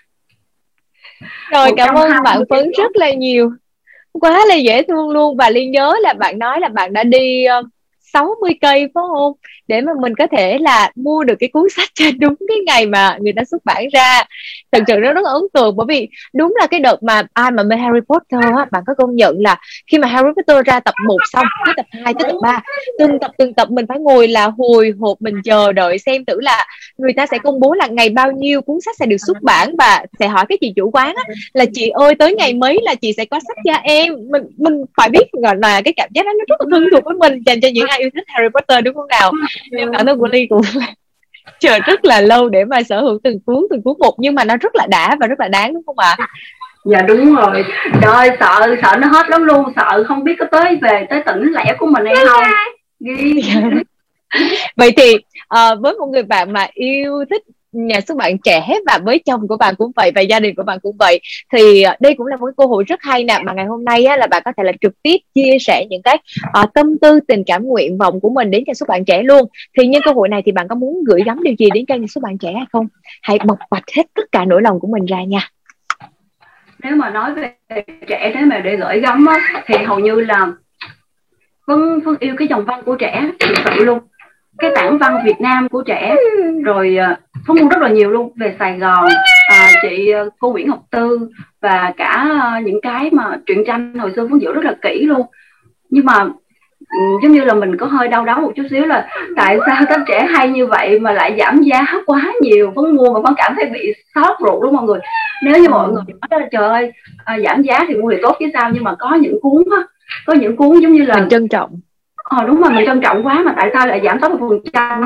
Rồi cảm ơn bạn phấn rất là nhiều. Quá là dễ thương luôn. Và liên nhớ là bạn nói là bạn đã đi 60 cây phải không? Để mà mình có thể là mua được cái cuốn sách trên đúng cái ngày mà người ta xuất bản ra. Thật sự nó rất ấn tượng bởi vì đúng là cái đợt mà ai mà mê Harry Potter á bạn có công nhận là khi mà Harry Potter ra tập 1 xong tới tập 2 tới tập 3 từng tập từng tập mình phải ngồi là hồi hộp mình chờ đợi xem thử là người ta sẽ công bố là ngày bao nhiêu cuốn sách sẽ được xuất bản và sẽ hỏi cái chị chủ quán á, là chị ơi tới ngày mấy là chị sẽ có sách cho em? Mình mình phải biết gọi là cái cảm giác đó nó rất là thân thuộc với mình dành cho những ai yêu thích Harry Potter đúng không nào? Em cảm thấy của Ly cũng chờ rất là lâu để mà sở hữu từng cuốn từng cuốn một nhưng mà nó rất là đã và rất là đáng đúng không ạ? Dạ đúng rồi. Trời sợ sợ nó hết lắm luôn. Sợ không biết có tới về tới tỉnh lẻ của mình hay không. vậy thì uh, với một người bạn mà yêu thích nhà xuất bản trẻ và với chồng của bạn cũng vậy và gia đình của bạn cũng vậy. Thì ờ, đây cũng là một cơ hội rất hay nè mà ngày hôm nay á, là bạn có thể là trực tiếp chia sẻ những cái uh, tâm tư tình cảm nguyện vọng của mình đến cho xuất bản trẻ luôn. Thì nhân cơ hội này thì bạn có muốn gửi gắm điều gì đến cho nhà xuất bản trẻ hay không? Hãy bộc bạch hết tất cả nỗi lòng của mình ra nha. Nếu mà nói về trẻ thế mà để gửi gắm á, thì hầu như là vân vân yêu cái dòng văn của trẻ thực sự luôn cái tảng văn Việt Nam của trẻ. Rồi ờ, phóng mua rất là nhiều luôn về Sài Gòn à, chị ờ, cô Nguyễn Ngọc Tư và cả những cái mà truyện tranh hồi xưa phấn giữ rất là kỹ luôn. Nhưng mà ừ, giống như là mình có hơi đau đớn một chút xíu là tại sao các trẻ hay như vậy mà lại giảm giá quá nhiều? Vẫn mua mà vẫn cảm thấy bị sót ruột đúng không mọi người? Nếu như mọi người nói là trời ơi à, giảm giá thì mua thì tốt chứ sao? Nhưng mà có những cuốn á có những cuốn giống như là mình trân trọng ờ đúng rồi mình trân trọng quá mà tại sao lại giảm sáu phần trăm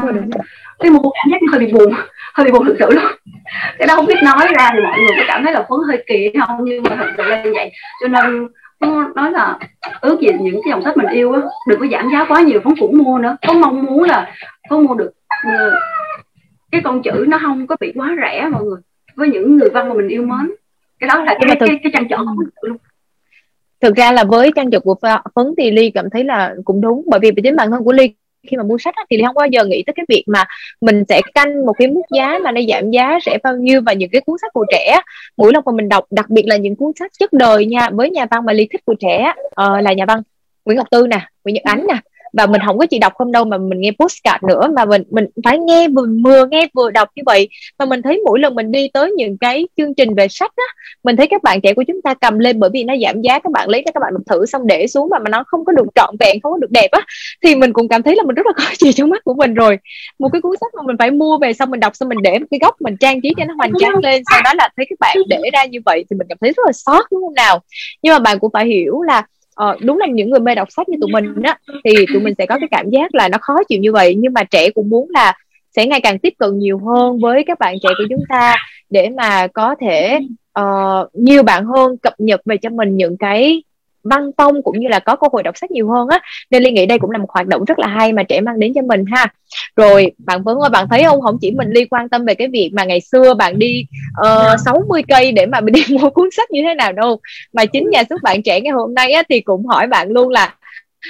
cái mua cảm giác hơi bị buồn hơi bị buồn thực sự luôn. Cái đó không biết nói ra thì mọi người có cảm thấy là phấn hơi kỳ không nhưng mà thật sự là như vậy. Cho nên nói là ước gì những cái dòng sách mình yêu á đừng có giảm giá quá nhiều phấn cũng mua nữa. Có mong muốn là có mua được ờ, cái con chữ nó không có bị quá rẻ mọi người với những người văn mà mình yêu mến. Cái đó là cái cái, cái, cái trăn trở của mình luôn thực ra là với trang trực của phấn thì ly cảm thấy là cũng đúng bởi vì chính bản thân của ly khi mà mua sách thì ly không bao giờ nghĩ tới cái việc mà mình sẽ canh một cái mức giá mà nó giảm giá sẽ bao nhiêu và những cái cuốn sách của trẻ mỗi lần mà mình đọc đặc biệt là những cuốn sách chất đời nha với nhà văn mà ly thích của trẻ uh, là nhà văn Nguyễn Ngọc Tư nè Nguyễn Nhật Ánh nè và mình không có chỉ đọc không đâu mà mình nghe postcard nữa, mà mình mình phải nghe vừa vừa nghe vừa đọc như vậy. Mà mình thấy mỗi lần mình đi tới những cái chương trình về sách á, mình thấy các bạn trẻ của chúng ta cầm lên bởi vì nó giảm giá, các bạn lấy các bạn thử xong để xuống mà mà nó không có được trọn vẹn, không có được đẹp á, thì mình cũng cảm thấy là mình rất là khó chịu trong mắt của mình rồi. Một cái cuốn sách mà mình phải mua về xong mình đọc xong mình để một cái góc mình trang trí cho nó hoành tráng lên, sau đó là thấy các bạn để ra như vậy thì mình cảm thấy rất là sót đúng không nào? Nhưng mà bạn cũng phải hiểu là ờ, đúng là những người mê đọc sách như tụi mình á thì tụi mình sẽ có cái cảm giác là nó khó chịu như vậy. Nhưng mà trẻ cũng muốn là sẽ ngày càng tiếp cận nhiều hơn với các bạn trẻ của chúng ta để mà có thể uh, nhiều bạn hơn cập nhật về cho mình những cái văn tông cũng như là có cơ hội đọc sách nhiều hơn á. Nên ly nghĩ đây cũng là một hoạt động rất là hay mà trẻ mang đến cho mình ha. Rồi bạn Phấn ơi bạn thấy không? Không chỉ mình ly quan tâm về cái việc mà ngày xưa bạn đi ờ, uh, 60 cây để mà mình đi mua cuốn sách như thế nào đâu. Mà chính nhà xuất bản trẻ ngày hôm nay á, thì cũng hỏi bạn luôn là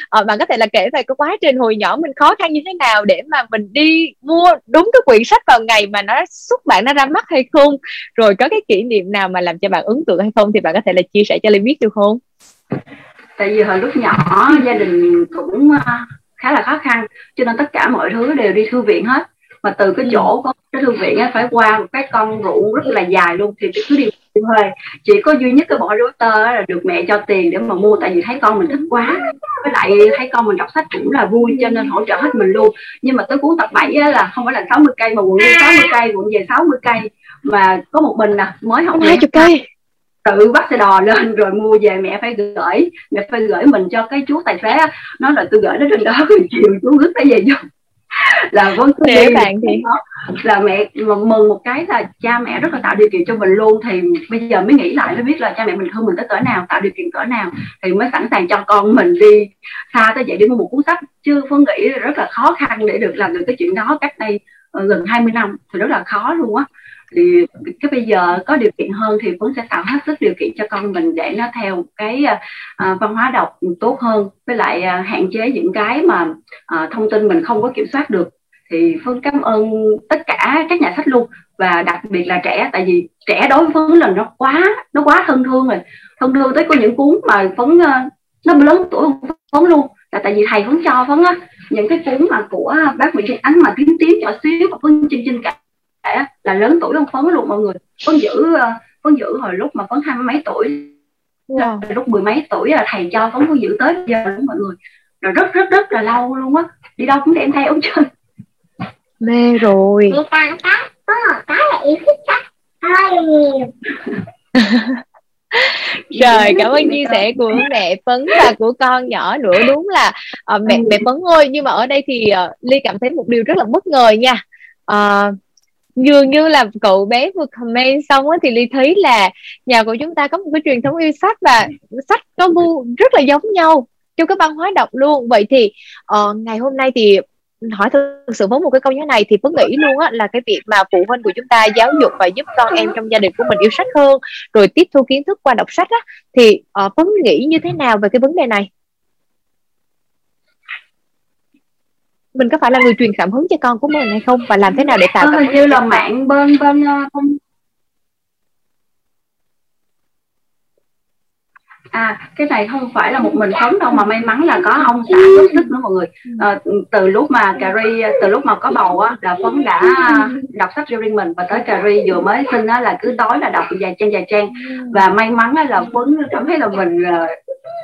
ờ, bạn có thể là kể về cái quá trình hồi nhỏ mình khó khăn như thế nào để mà mình đi mua đúng cái quyển sách vào ngày mà nó xuất bản nó ra mắt hay không? Rồi có cái kỷ niệm nào mà làm cho bạn ấn tượng hay không? Thì bạn có thể là chia sẻ cho Ly biết được không? Tại vì hồi lúc nhỏ gia đình cũng à, khá là khó khăn cho nên tất cả mọi thứ đều đi thư viện hết. Mà từ cái ừ. chỗ có cái thư viện á phải qua một cái con ruộng rất là dài luôn thì cứ đi thuê. Chỉ có duy nhất cái bỏ router là được mẹ cho tiền để mà mua tại vì thấy con mình thích quá. Với lại thấy con mình đọc sách cũng là vui cho nên hỗ trợ hết mình luôn. Nhưng mà tới cuốn tập 7 á, là không phải là 60 cây mà quận đi 60 cây quận về 60 cây. Mà có một mình nè mới học hai chục cây tự bắt xe đò lên rồi mua về mẹ phải gửi mẹ phải gửi mình cho cái chú tài xế nó là tôi gửi nó trên đó rồi chiều chú rước tới về dùng là vẫn cứ để bạn thì? là mẹ mừng một cái là cha mẹ rất là tạo điều kiện cho mình luôn. Thì bây giờ mới nghĩ lại mới biết là cha mẹ mình thương mình tới cỡ nào tạo điều kiện cỡ nào thì mới sẵn sàng cho con mình đi xa tới vậy để mua một cuốn sách. Chưa phương nghĩ rất là khó khăn để được làm được cái chuyện đó cách đây uh, gần 20 năm. Thì rất là khó luôn á thì cái bây giờ có điều kiện hơn thì cũng sẽ tạo hết sức điều kiện cho con mình để nó theo cái à, à, văn hóa đọc tốt hơn. Với lại à, hạn chế những cái mà thông tin mình không có kiểm soát được. Thì phương cảm ơn tất cả các nhà sách luôn. Và đặc biệt là trẻ, tại vì trẻ đối với phấn là nó quá nó quá thân thương rồi. Thân thương tới có những cuốn mà phấn nó lớn tuổi phấn luôn. Là tại vì thầy phấn cho phấn á, những cái cuốn mà của bác Nguyễn Trinh Ánh mà tím tím nhỏ xíu và phấn chinh chinh cả là lớn tuổi hơn phấn luôn mọi người. Phấn giữ ờ, phấn giữ hồi lúc mà phấn hai mấy tuổi. Wow. lúc mười mấy tuổi là thầy cho phấn phấn giữ tới giờ luôn mọi người. Rồi rất rất rất là lâu luôn á. Đi đâu cũng đem theo ống chân mê rồi. Có một cái là yêu thích sách hơi nhiều. Rồi cảm ơn chia sẻ của mẹ phấn và của con nhỏ nữa. Đúng là uh, mẹ mẹ phấn ơi nhưng mà ở đây thì uh, ly cảm thấy một điều rất là bất ngờ nha. Uh, dường như là cậu bé vừa comment xong á thì ly thấy là nhà của chúng ta có một cái truyền thống yêu sách và sách có gu rất là giống nhau trong cái văn hóa đọc luôn. Vậy thì uh, ngày hôm nay thì hỏi thực sự với một cái câu như này thì vẫn nghĩ luôn á là cái việc mà phụ huynh của chúng ta giáo dục và giúp con em trong gia đình của mình yêu sách hơn rồi tiếp thu kiến thức qua đọc sách á thì ờ, uh, vẫn nghĩ như thế nào về cái vấn đề này? Mình có phải là người truyền cảm hứng cho con của mình hay không? Và làm thế nào để tạo cảm hứng như là mạng bên bên không? À cái này không phải là một mình sống đâu mà may mắn là có ông xã giúp sức nữa mọi người. À, từ lúc mà cà ri từ lúc mà có bầu á là phấn đã đọc sách riêng mình và tới cà ri vừa mới sinh á là cứ tối là đọc vài trang vài trang. Và may mắn là phấn cảm thấy là mình uh,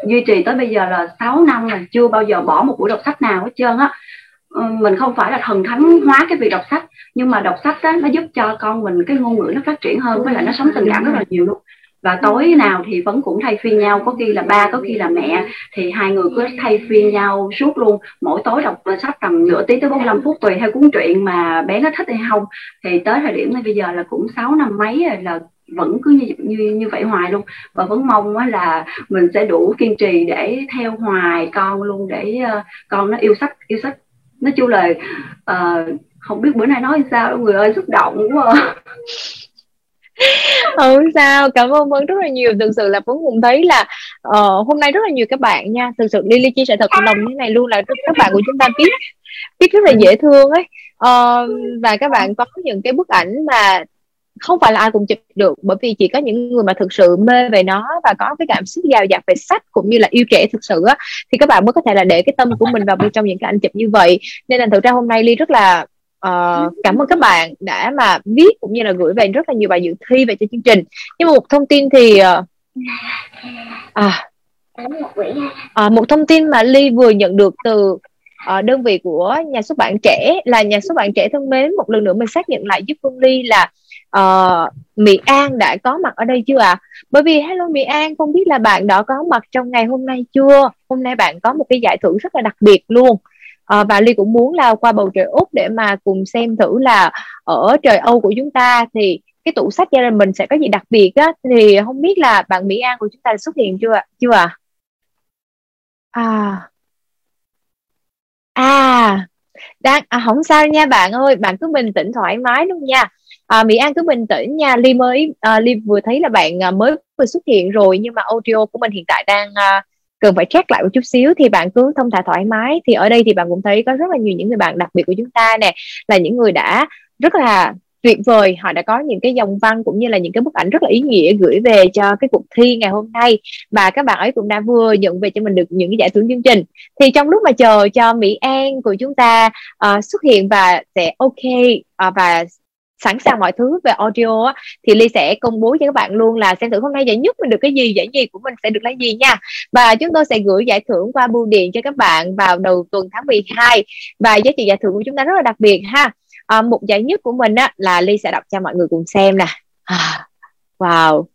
duy trì tới bây giờ là 6 năm là chưa bao giờ bỏ một buổi đọc sách nào hết trơn á. Ờ, Ờ, mình không phải là thần thánh hóa cái việc đọc sách nhưng mà đọc sách đó, nó giúp cho con mình cái ngôn ngữ nó phát triển hơn với lại nó sống tình cảm rất là nhiều luôn. Và tối nào thì vẫn cũng thay phiên nhau có khi là ba có khi là mẹ thì hai người cứ thay phiên nhau suốt luôn. Mỗi tối đọc sách tầm nửa tiếng tới 45 phút tùy theo cuốn truyện mà bé nó thích hay không. Thì tới thời điểm này bây giờ là cũng 6 năm mấy rồi là vẫn cứ như như như vậy hoài luôn. Và vẫn mong là mình sẽ đủ kiên trì để theo hoài con luôn để uh, con nó yêu sách yêu sách nói chung là uh, không biết bữa nay nói sao đâu người ơi xúc động quá à. không sao cảm ơn vân rất là nhiều. Thực sự là vân cũng thấy là uh, hôm nay rất là nhiều các bạn nha. Thực sự Lily chia sẻ thật lòng như này luôn là các bạn của chúng ta biết biết rất là dễ thương ấy. Uh, và các bạn có những cái bức ảnh mà không phải là ai cũng chụp được bởi vì chỉ có những người mà thực sự mê về nó và có cái cảm xúc giàu dạt về sách cũng như là yêu trẻ thực sự á thì các bạn mới có thể là để cái tâm của mình vào bên trong những cái ảnh chụp như vậy. Nên là thực ra hôm nay ly rất là uh, cảm ơn các bạn đã mà viết cũng như là gửi về rất là nhiều bài dự thi về cho chương trình. Nhưng mà một thông tin thì uh, à, à, một thông tin mà ly vừa nhận được từ uh, đơn vị của nhà xuất bản trẻ là nhà xuất bản trẻ thân mến một lần nữa mình xác nhận lại giúp phương ly là uh, Mỹ An đã có mặt ở đây chưa ạ? À? Bởi vì hello Mỹ An, không biết là bạn đã có mặt trong ngày hôm nay chưa? Hôm nay bạn có một cái giải thưởng rất là đặc biệt luôn. À, và Ly cũng muốn là qua bầu trời Úc để mà cùng xem thử là ở trời Âu của chúng ta thì cái tủ sách gia đình mình sẽ có gì đặc biệt á thì không biết là bạn Mỹ An của chúng ta xuất hiện chưa chưa ạ? À? à à đang à, không sao nha bạn ơi bạn cứ bình tĩnh thoải mái luôn nha à, Mỹ An cứ bình tĩnh nha. Ly mới à, Ly vừa thấy là bạn à, mới vừa xuất hiện rồi nhưng mà audio của mình hiện tại đang à, cần phải check lại một chút xíu thì bạn cứ thông thả thoải mái. Thì ở đây thì bạn cũng thấy có rất là nhiều những người bạn đặc biệt của chúng ta nè là những người đã rất là tuyệt vời. Họ đã có những cái dòng văn cũng như là những cái bức ảnh rất là ý nghĩa gửi về cho cái cuộc thi ngày hôm nay. Và các bạn ấy cũng đã vừa nhận về cho mình được những cái giải thưởng chương trình. Thì trong lúc mà chờ cho Mỹ An của chúng ta uh, xuất hiện và sẽ ok uh, và sẵn sàng mọi thứ về audio á, thì ly sẽ công bố cho các bạn luôn là xem thử hôm nay giải nhất mình được cái gì giải nhì của mình sẽ được lấy gì nha. Và chúng tôi sẽ gửi giải thưởng qua bưu điện cho các bạn vào đầu tuần tháng 12 và giá trị giải thưởng của chúng ta rất là đặc biệt ha. À, một giải nhất của mình á là ly sẽ đọc cho mọi người cùng xem nè. À, wow.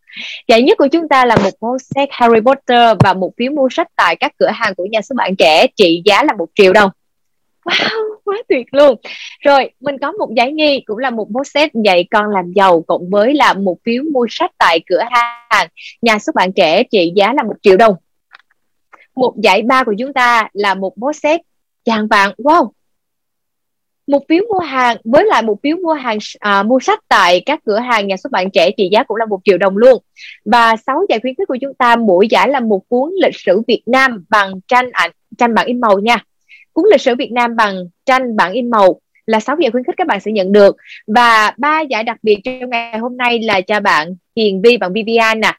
Giải nhất của chúng ta là một cuốn sách Harry Potter và một phiếu mua sách tại các cửa hàng của nhà xuất bản trẻ trị giá là một triệu đồng. Wow, quá tuyệt luôn. Rồi, mình có một giải nhì cũng là một bộ set dạy con làm giàu cộng với là một phiếu mua sách tại cửa hàng nhà xuất bản trẻ trị giá là một triệu đồng. Một giải ba của chúng ta là một bộ set chàng vàng. Wow, một phiếu mua hàng với lại một phiếu mua hàng à, mua sách tại các cửa hàng nhà xuất bản trẻ trị giá cũng là một triệu đồng luôn và sáu giải khuyến khích của chúng ta mỗi giải là một cuốn lịch sử Việt Nam bằng tranh ảnh tranh bản in màu nha cuốn lịch sử Việt Nam bằng tranh bản in màu là sáu giải khuyến khích các bạn sẽ nhận được. Và ba giải đặc biệt trong ngày hôm nay là cho bạn Hiền Vi bằng Vivian nè.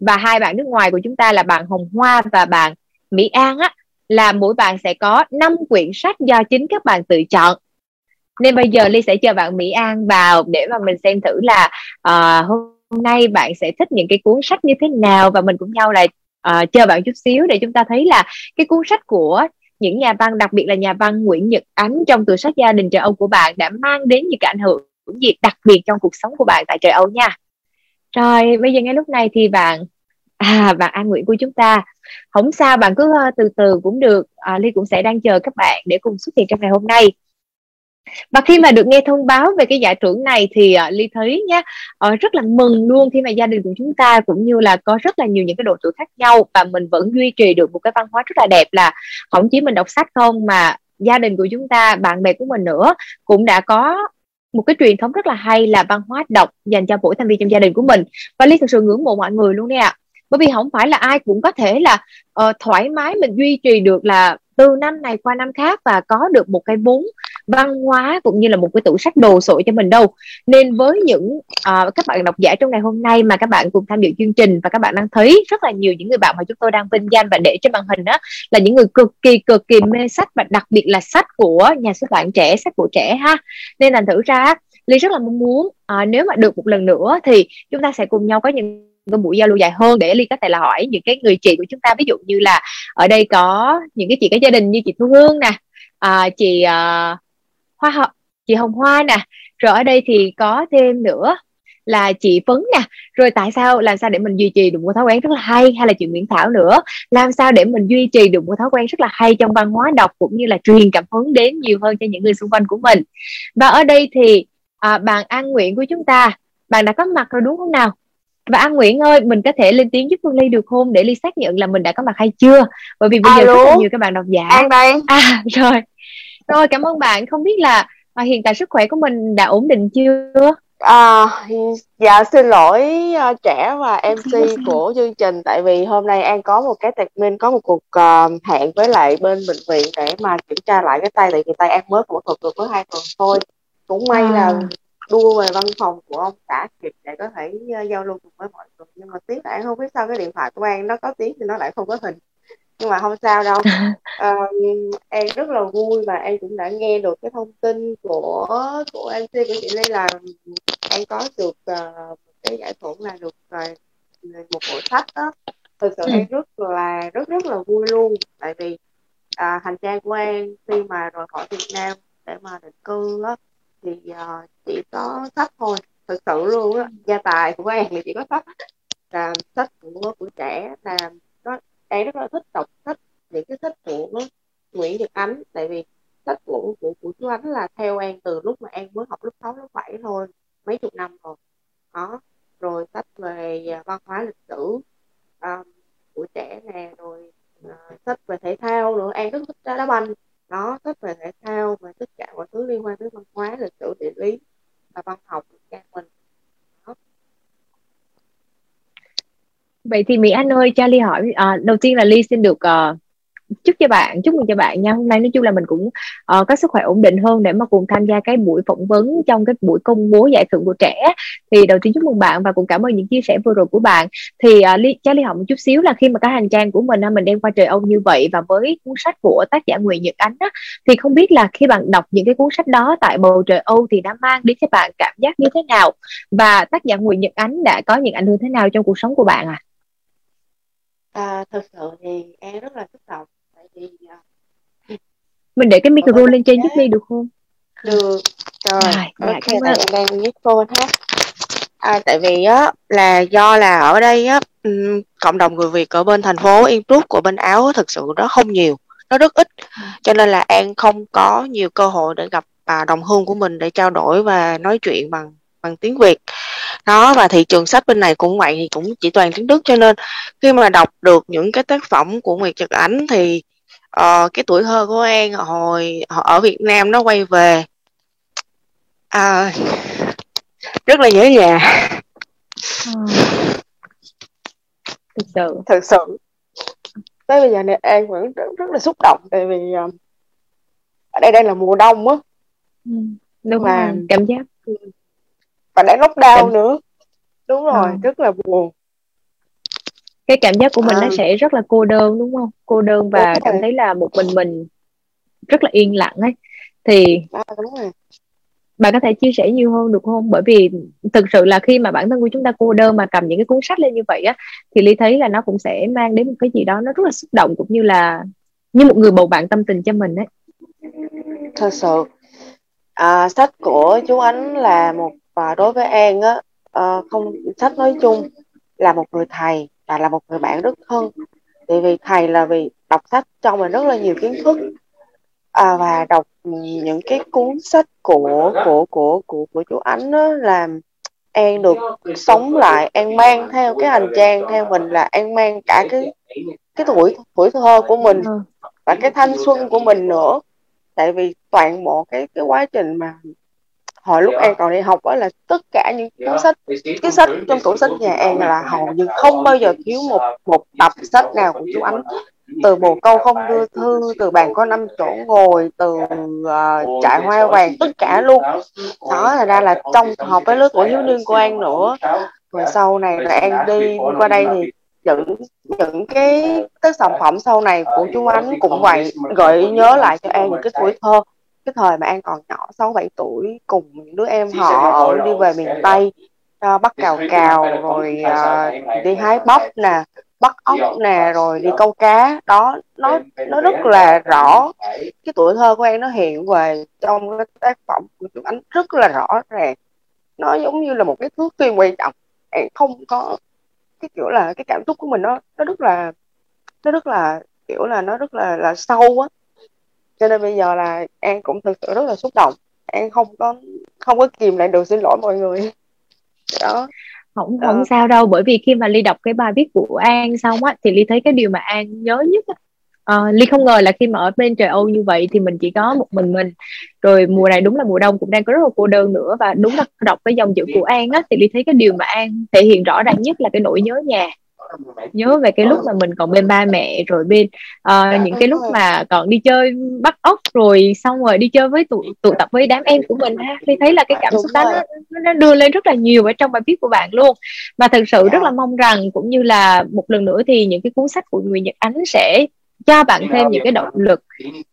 Và hai bạn nước ngoài của chúng ta là bạn Hồng Hoa và bạn Mỹ An á là mỗi bạn sẽ có 5 quyển sách do chính các bạn tự chọn. Nên bây giờ ly sẽ chờ bạn mỹ an vào để mà mình xem thử là uh, hôm nay bạn sẽ thích những cái cuốn sách như thế nào. Và mình cũng nhau là uh, ờ, chờ bạn chút xíu để chúng ta thấy là cái cuốn sách của những nhà văn đặc biệt là nhà văn Nguyễn Nhật Ánh trong tựa sách gia đình trời Âu của bạn đã mang đến những cái ảnh hưởng gì đặc biệt trong cuộc sống của bạn tại trời Âu nha. Rồi bây giờ ngay lúc này thì bạn à bạn An Nguyễn của chúng ta. Không sao bạn cứ ờ, từ từ cũng được. À, Ly cũng sẽ đang chờ các bạn để cùng xuất hiện trong ngày hôm nay và khi mà được nghe thông báo về cái giải thưởng này thì uh, ly thấy nhá uh, rất là mừng luôn khi mà gia đình của chúng ta cũng như là có rất là nhiều những cái độ tuổi khác nhau và mình vẫn duy trì được một cái văn hóa rất là đẹp là không chỉ mình đọc sách không mà gia đình của chúng ta bạn bè của mình nữa cũng đã có một cái truyền thống rất là hay là văn hóa đọc dành cho mỗi thành viên trong gia đình của mình. Và ly thực sự ngưỡng mộ mọi người luôn nè bởi vì không phải là ai cũng có thể là uh, thoải mái mình duy trì được là từ năm này qua năm khác và có được một cái vốn văn hóa cũng như là một cái tủ sách đồ sộ cho mình đâu. Nên với những uh, các bạn độc giả trong ngày hôm nay mà các bạn cùng tham dự chương trình và các bạn đang thấy rất là nhiều những người bạn mà chúng tôi đang vinh danh và để trên màn hình đó là những người cực kỳ cực kỳ mê sách và đặc biệt là sách của nhà xuất bản trẻ sách của trẻ ha. Nên là thử ra Ly rất là mong muốn à, nếu mà được một lần nữa thì chúng ta sẽ cùng nhau có những cái buổi giao lưu dài hơn để ly có thể là hỏi những cái người chị của chúng ta. Ví dụ như là ở đây có những cái chị có gia đình như chị thu hương nè à, chị uh, hoa hậu chị hồng hoa nè. Rồi ở đây thì có thêm nữa là chị Phấn nè. Rồi tại sao làm sao để mình duy trì được một thói quen rất là hay hay là chị Nguyễn Thảo nữa? Làm sao để mình duy trì được một thói quen rất là hay trong văn hóa đọc cũng như là truyền cảm hứng đến nhiều hơn cho những người xung quanh của mình? Và ở đây thì à, bạn An Nguyện của chúng ta bạn đã có mặt rồi đúng không nào? Và An Nguyễn ơi mình có thể lên tiếng giúp Phương Ly được không? Để Ly xác nhận là mình đã có mặt hay chưa? Bởi vì bây giờ rất là nhiều các bạn độc giả. An đây. À rồi rồi cảm ơn bạn. Không biết là à, hiện tại sức khỏe của mình đã ổn định chưa? À, dạ xin lỗi uh, trẻ và MC của chương trình. Tại vì hôm nay An có một cái minh có một cuộc uh, hẹn với lại bên bệnh viện để mà kiểm tra lại cái tay tại vì tay An mới phẫu thuật được có hai tuần thôi. Cũng may à. là đua về văn phòng của ông đã kịp để có thể uh, giao lưu cùng với mọi người. Nhưng mà tiếc là An không biết sao cái điện thoại của An nó có tiếng thì nó lại không có hình nhưng mà không sao đâu. À, em rất là vui và em cũng đã nghe được cái thông tin của của MC của chị. Lê là em có được uh, cái giải thưởng là được uh, một bộ sách đó. Thực sự ừ. em rất là rất rất là vui luôn. Tại vì à, hành trang của em khi mà rời khỏi Việt Nam để mà định cư á thì uh, chỉ có sách thôi. Thực sự luôn á gia tài của em thì chỉ có sách. Là sách của của trẻ là em rất là thích đọc sách những cái sách của Nguyễn Nhật Ánh. Tại vì sách của của của chú Ánh là theo em từ lúc mà em mới học lớp 6, lớp 7 thôi mấy chục năm rồi. Đó rồi sách về à, văn hóa lịch sử um, của trẻ nè rồi uh, sách về thể thao nữa. Em rất thích đá banh. Đó sách về thể thao và tất cả mọi thứ liên quan tới văn hóa lịch sử địa lý và văn học của mình. Vậy thì mỹ anh ơi cho ly hỏi à, đầu tiên là ly xin được uh, chúc cho bạn chúc mừng cho bạn nha. Hôm nay nói chung là mình cũng uh, có sức khỏe ổn định hơn để mà cùng tham gia cái buổi phỏng vấn trong cái buổi công bố giải thưởng của trẻ. Thì đầu tiên chúc mừng bạn và cũng cảm ơn những chia sẻ vừa rồi của bạn. Thì uh, ly cho ly hỏi một chút xíu là khi mà cái hành trang của mình mình đem qua trời ông như vậy và với cuốn sách của tác giả Nguyễn Nhật Ánh á, thì không biết là khi bạn đọc những cái cuốn sách đó tại bầu trời Âu thì đã mang đến cho bạn cảm giác như thế nào? Và tác giả Nguyễn Nhật Ánh đã có những ảnh hưởng thế nào trong cuộc sống của bạn à? À, thực sự thì em rất là xúc động mình để cái micro lên trên giúp đi được không? Được rồi à, ok tại em đang viết phone ha. À, tại vì á là do là ở đây á cộng đồng người Việt ở bên thành phố Yên Phước của bên Áo thực sự nó không nhiều nó rất ít. Cho nên là An không có nhiều cơ hội để gặp à, đồng hương của mình để trao đổi và nói chuyện bằng bằng tiếng Việt. Đó và thị trường sách bên này cũng vậy thì cũng chỉ toàn tiếng Đức cho nên khi mà đọc được những cái tác phẩm của Nguyệt Nhật Ánh thì uh, cái tuổi thơ của An hồi ở Việt Nam nó quay về uh, rất là nhớ nhà ừ. thực sự. Thực sự. Tới bây giờ này An vẫn rất, rất là xúc động tại vì uh, ở đây đang là mùa đông á. Ừ, đúng mà rồi. cảm giác và đang lockdown cảm... nữa. Đúng rồi à. rất là buồn. Cái cảm giác của mình à. nó sẽ rất là cô đơn đúng không? Cô đơn và cảm thấy là một mình mình rất là yên lặng ấy. Thì à, đúng rồi. bạn có thể chia sẻ nhiều hơn được không? Bởi vì thực sự là khi mà bản thân của chúng ta cô đơn mà cầm những cái cuốn sách lên như vậy á thì ly thấy là nó cũng sẽ mang đến một cái gì đó nó rất là xúc động cũng như là như một người bầu bạn tâm tình cho mình ấy. Thật sự à, sách của chú ánh là một và đối với an á à, không sách nói chung là một người thầy và là một người bạn rất thân. Tại vì thầy là vì đọc sách cho mình rất là nhiều kiến thức à, và đọc những cái cuốn sách của của của của của chú ánh đó làm An được sống lại An mang theo cái hành trang theo mình là An mang cả cái cái tuổi tuổi thơ của mình và cái thanh xuân của mình nữa. Tại vì toàn bộ cái cái quá trình mà hồi lúc An còn đi học đó là tất cả những cuốn sách cái sách trong tủ sách nhà An là hầu như không bao giờ thiếu một một tập sách nào của chú Ánh. từ bồ câu không đưa thư từ bàn có năm chỗ ngồi từ uh, trại hoa vàng tất cả luôn. đó là ra là trong học với lứa tuổi hiếu niên của An nữa rồi sau này là An đi qua đây thì những những cái cái sản phẩm sau này của chú Ánh cũng vậy gợi nhớ lại cho An những cái tuổi thơ cái thời mà An còn nhỏ 6 7 tuổi cùng những đứa em họ đi về miền Tây uh, bắt cào cào rồi uh, đi hái bắp nè bắt ốc nè rồi đi câu cá. Đó nó nó rất là rõ cái tuổi thơ của em nó hiện về trong cái tác phẩm của chú ánh rất là rõ ràng. Nó giống như là một cái thước phim quan trọng. An không có cái kiểu là cái cảm xúc của mình nó nó rất là nó rất là kiểu là nó rất là là sâu á cho nên bây giờ là an cũng thực sự rất là xúc động. An không có không có kìm lại được xin lỗi mọi người. Đó. Không không sao đâu bởi vì khi mà ly đọc cái bài viết của an xong á thì ly thấy cái điều mà an nhớ nhất á. Uh, ly không ngờ là khi mà ở bên trời âu như vậy thì mình chỉ có một mình mình. Rồi mùa này đúng là mùa đông cũng đang có rất là cô đơn nữa và đúng là đọc cái dòng chữ của an á thì ly thấy cái điều mà an thể hiện rõ ràng nhất là cái nỗi nhớ nhà nhớ về cái lúc mà mình còn bên ba mẹ rồi bên uh, những cái lúc mà còn đi chơi bắt ốc rồi xong rồi đi chơi với tụ tụ tập với đám em của mình ha. Thì thấy là cái cảm xúc đó nó, nó đưa lên rất là nhiều ở trong bài viết của bạn luôn. Và thực sự rất là mong rằng cũng như là một lần nữa thì những cái cuốn sách của người Nhật Ánh sẽ cho bạn thêm những cái động lực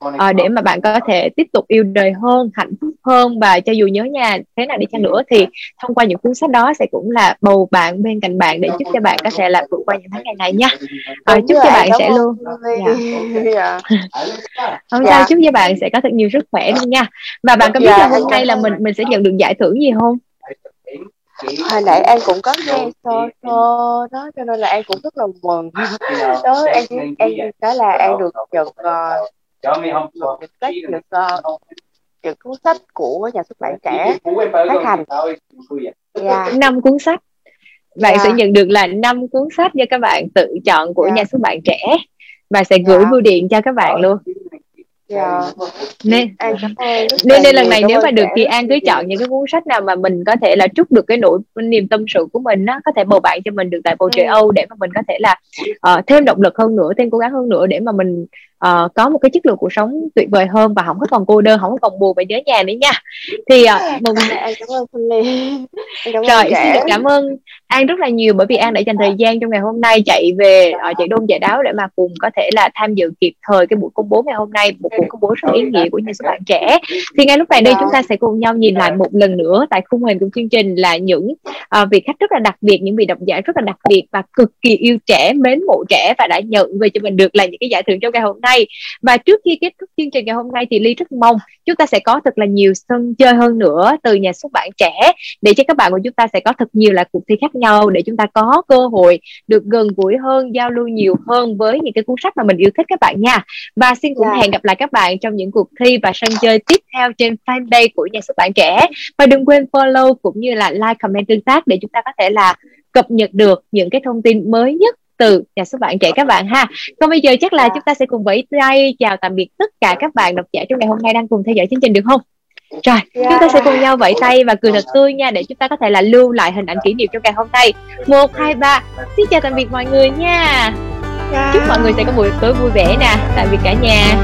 uh, để mà bạn có thể tiếp tục yêu đời hơn hạnh phúc hơn. Và cho dù nhớ nhà thế nào đi chăng nữa thì thông qua những cuốn sách đó sẽ cũng là bầu bạn bên cạnh bạn để giúp cho bạn có thể là vượt qua những tháng ngày này nha. Uh, chúc cho bạn sẽ luôn dạ. không sao chúc cho bạn sẽ có thật nhiều sức khỏe luôn nha. Và bạn có biết là hôm nay là mình mình sẽ nhận được giải thưởng gì không hồi nãy an cũng có nghe sơ sơ đó cho nên là an cũng rất là mừng đó an chỉ an cái là an được nhận uh, được sách được uh, được cuốn sách của nhà xuất bản trẻ phát hành yeah. năm cuốn sách bạn yeah. sẽ nhận được là năm cuốn sách do các bạn tự chọn của yeah. nhà xuất bản trẻ và sẽ gửi yeah. bưu điện cho các bạn luôn Dạ. Nên, nên nên lần này nếu mà được thì An cứ chọn những cái cuốn sách nào mà mình có thể là trút được cái nỗi niềm tâm sự của mình á có thể bầu bạn cho mình được tại bầu trời Âu để mà mình có thể là uh, thêm động lực hơn nữa thêm cố gắng hơn nữa để mà mình uh, có một cái chất lượng cuộc sống tuyệt vời hơn và không có còn cô đơn không có còn buồn và nhớ nhà nữa nha. Thì uh, mừng em cảm ơn Phương Ly rồi xin được cảm ơn An rất là nhiều bởi vì An đã dành thời gian trong ngày hôm nay chạy về uh, chạy đôn chạy đáo để mà cùng có thể là tham dự kịp thời cái buổi công bố ngày hôm nay một buổi công bố rất ý nghĩa của xuất bản trẻ. Thì ngay lúc này đây chúng ta sẽ cùng nhau nhìn lại một lần nữa tại khung hình của chương trình là những uh, vị khách rất là đặc biệt những vị độc giả rất là đặc biệt và cực kỳ yêu trẻ mến mộ trẻ và đã nhận về cho mình được là những cái giải thưởng trong ngày hôm nay nay và trước khi kết thúc chương trình ngày hôm nay thì ly rất mong chúng ta sẽ có thật là nhiều sân chơi hơn nữa từ nhà xuất bản trẻ để cho các bạn của chúng ta sẽ có thật nhiều là cuộc thi khác nhau để chúng ta có cơ hội được gần gũi hơn giao lưu nhiều hơn với những cái cuốn sách mà mình yêu thích các bạn nha và xin cũng yeah. Dạ. hẹn gặp lại các bạn trong những cuộc thi và sân chơi tiếp theo trên fanpage của nhà xuất bản trẻ và đừng quên follow cũng như là like comment tương tác để chúng ta có thể là cập nhật được những cái thông tin mới nhất từ nhà xuất bản trẻ các bạn ha. Còn bây giờ chắc là chúng ta sẽ cùng với tay chào tạm biệt tất cả các bạn độc giả trong ngày hôm nay đang cùng theo dõi chương trình được không? Rồi chúng ta sẽ cùng nhau vẫy tay và cười thật tươi nha để chúng ta có thể là lưu lại hình ảnh kỷ niệm trong ngày hôm nay. Một hai ba. Xin chào tạm biệt mọi người nha. Chúc mọi người sẽ có buổi tối vui vẻ nè. Tạm biệt cả nhà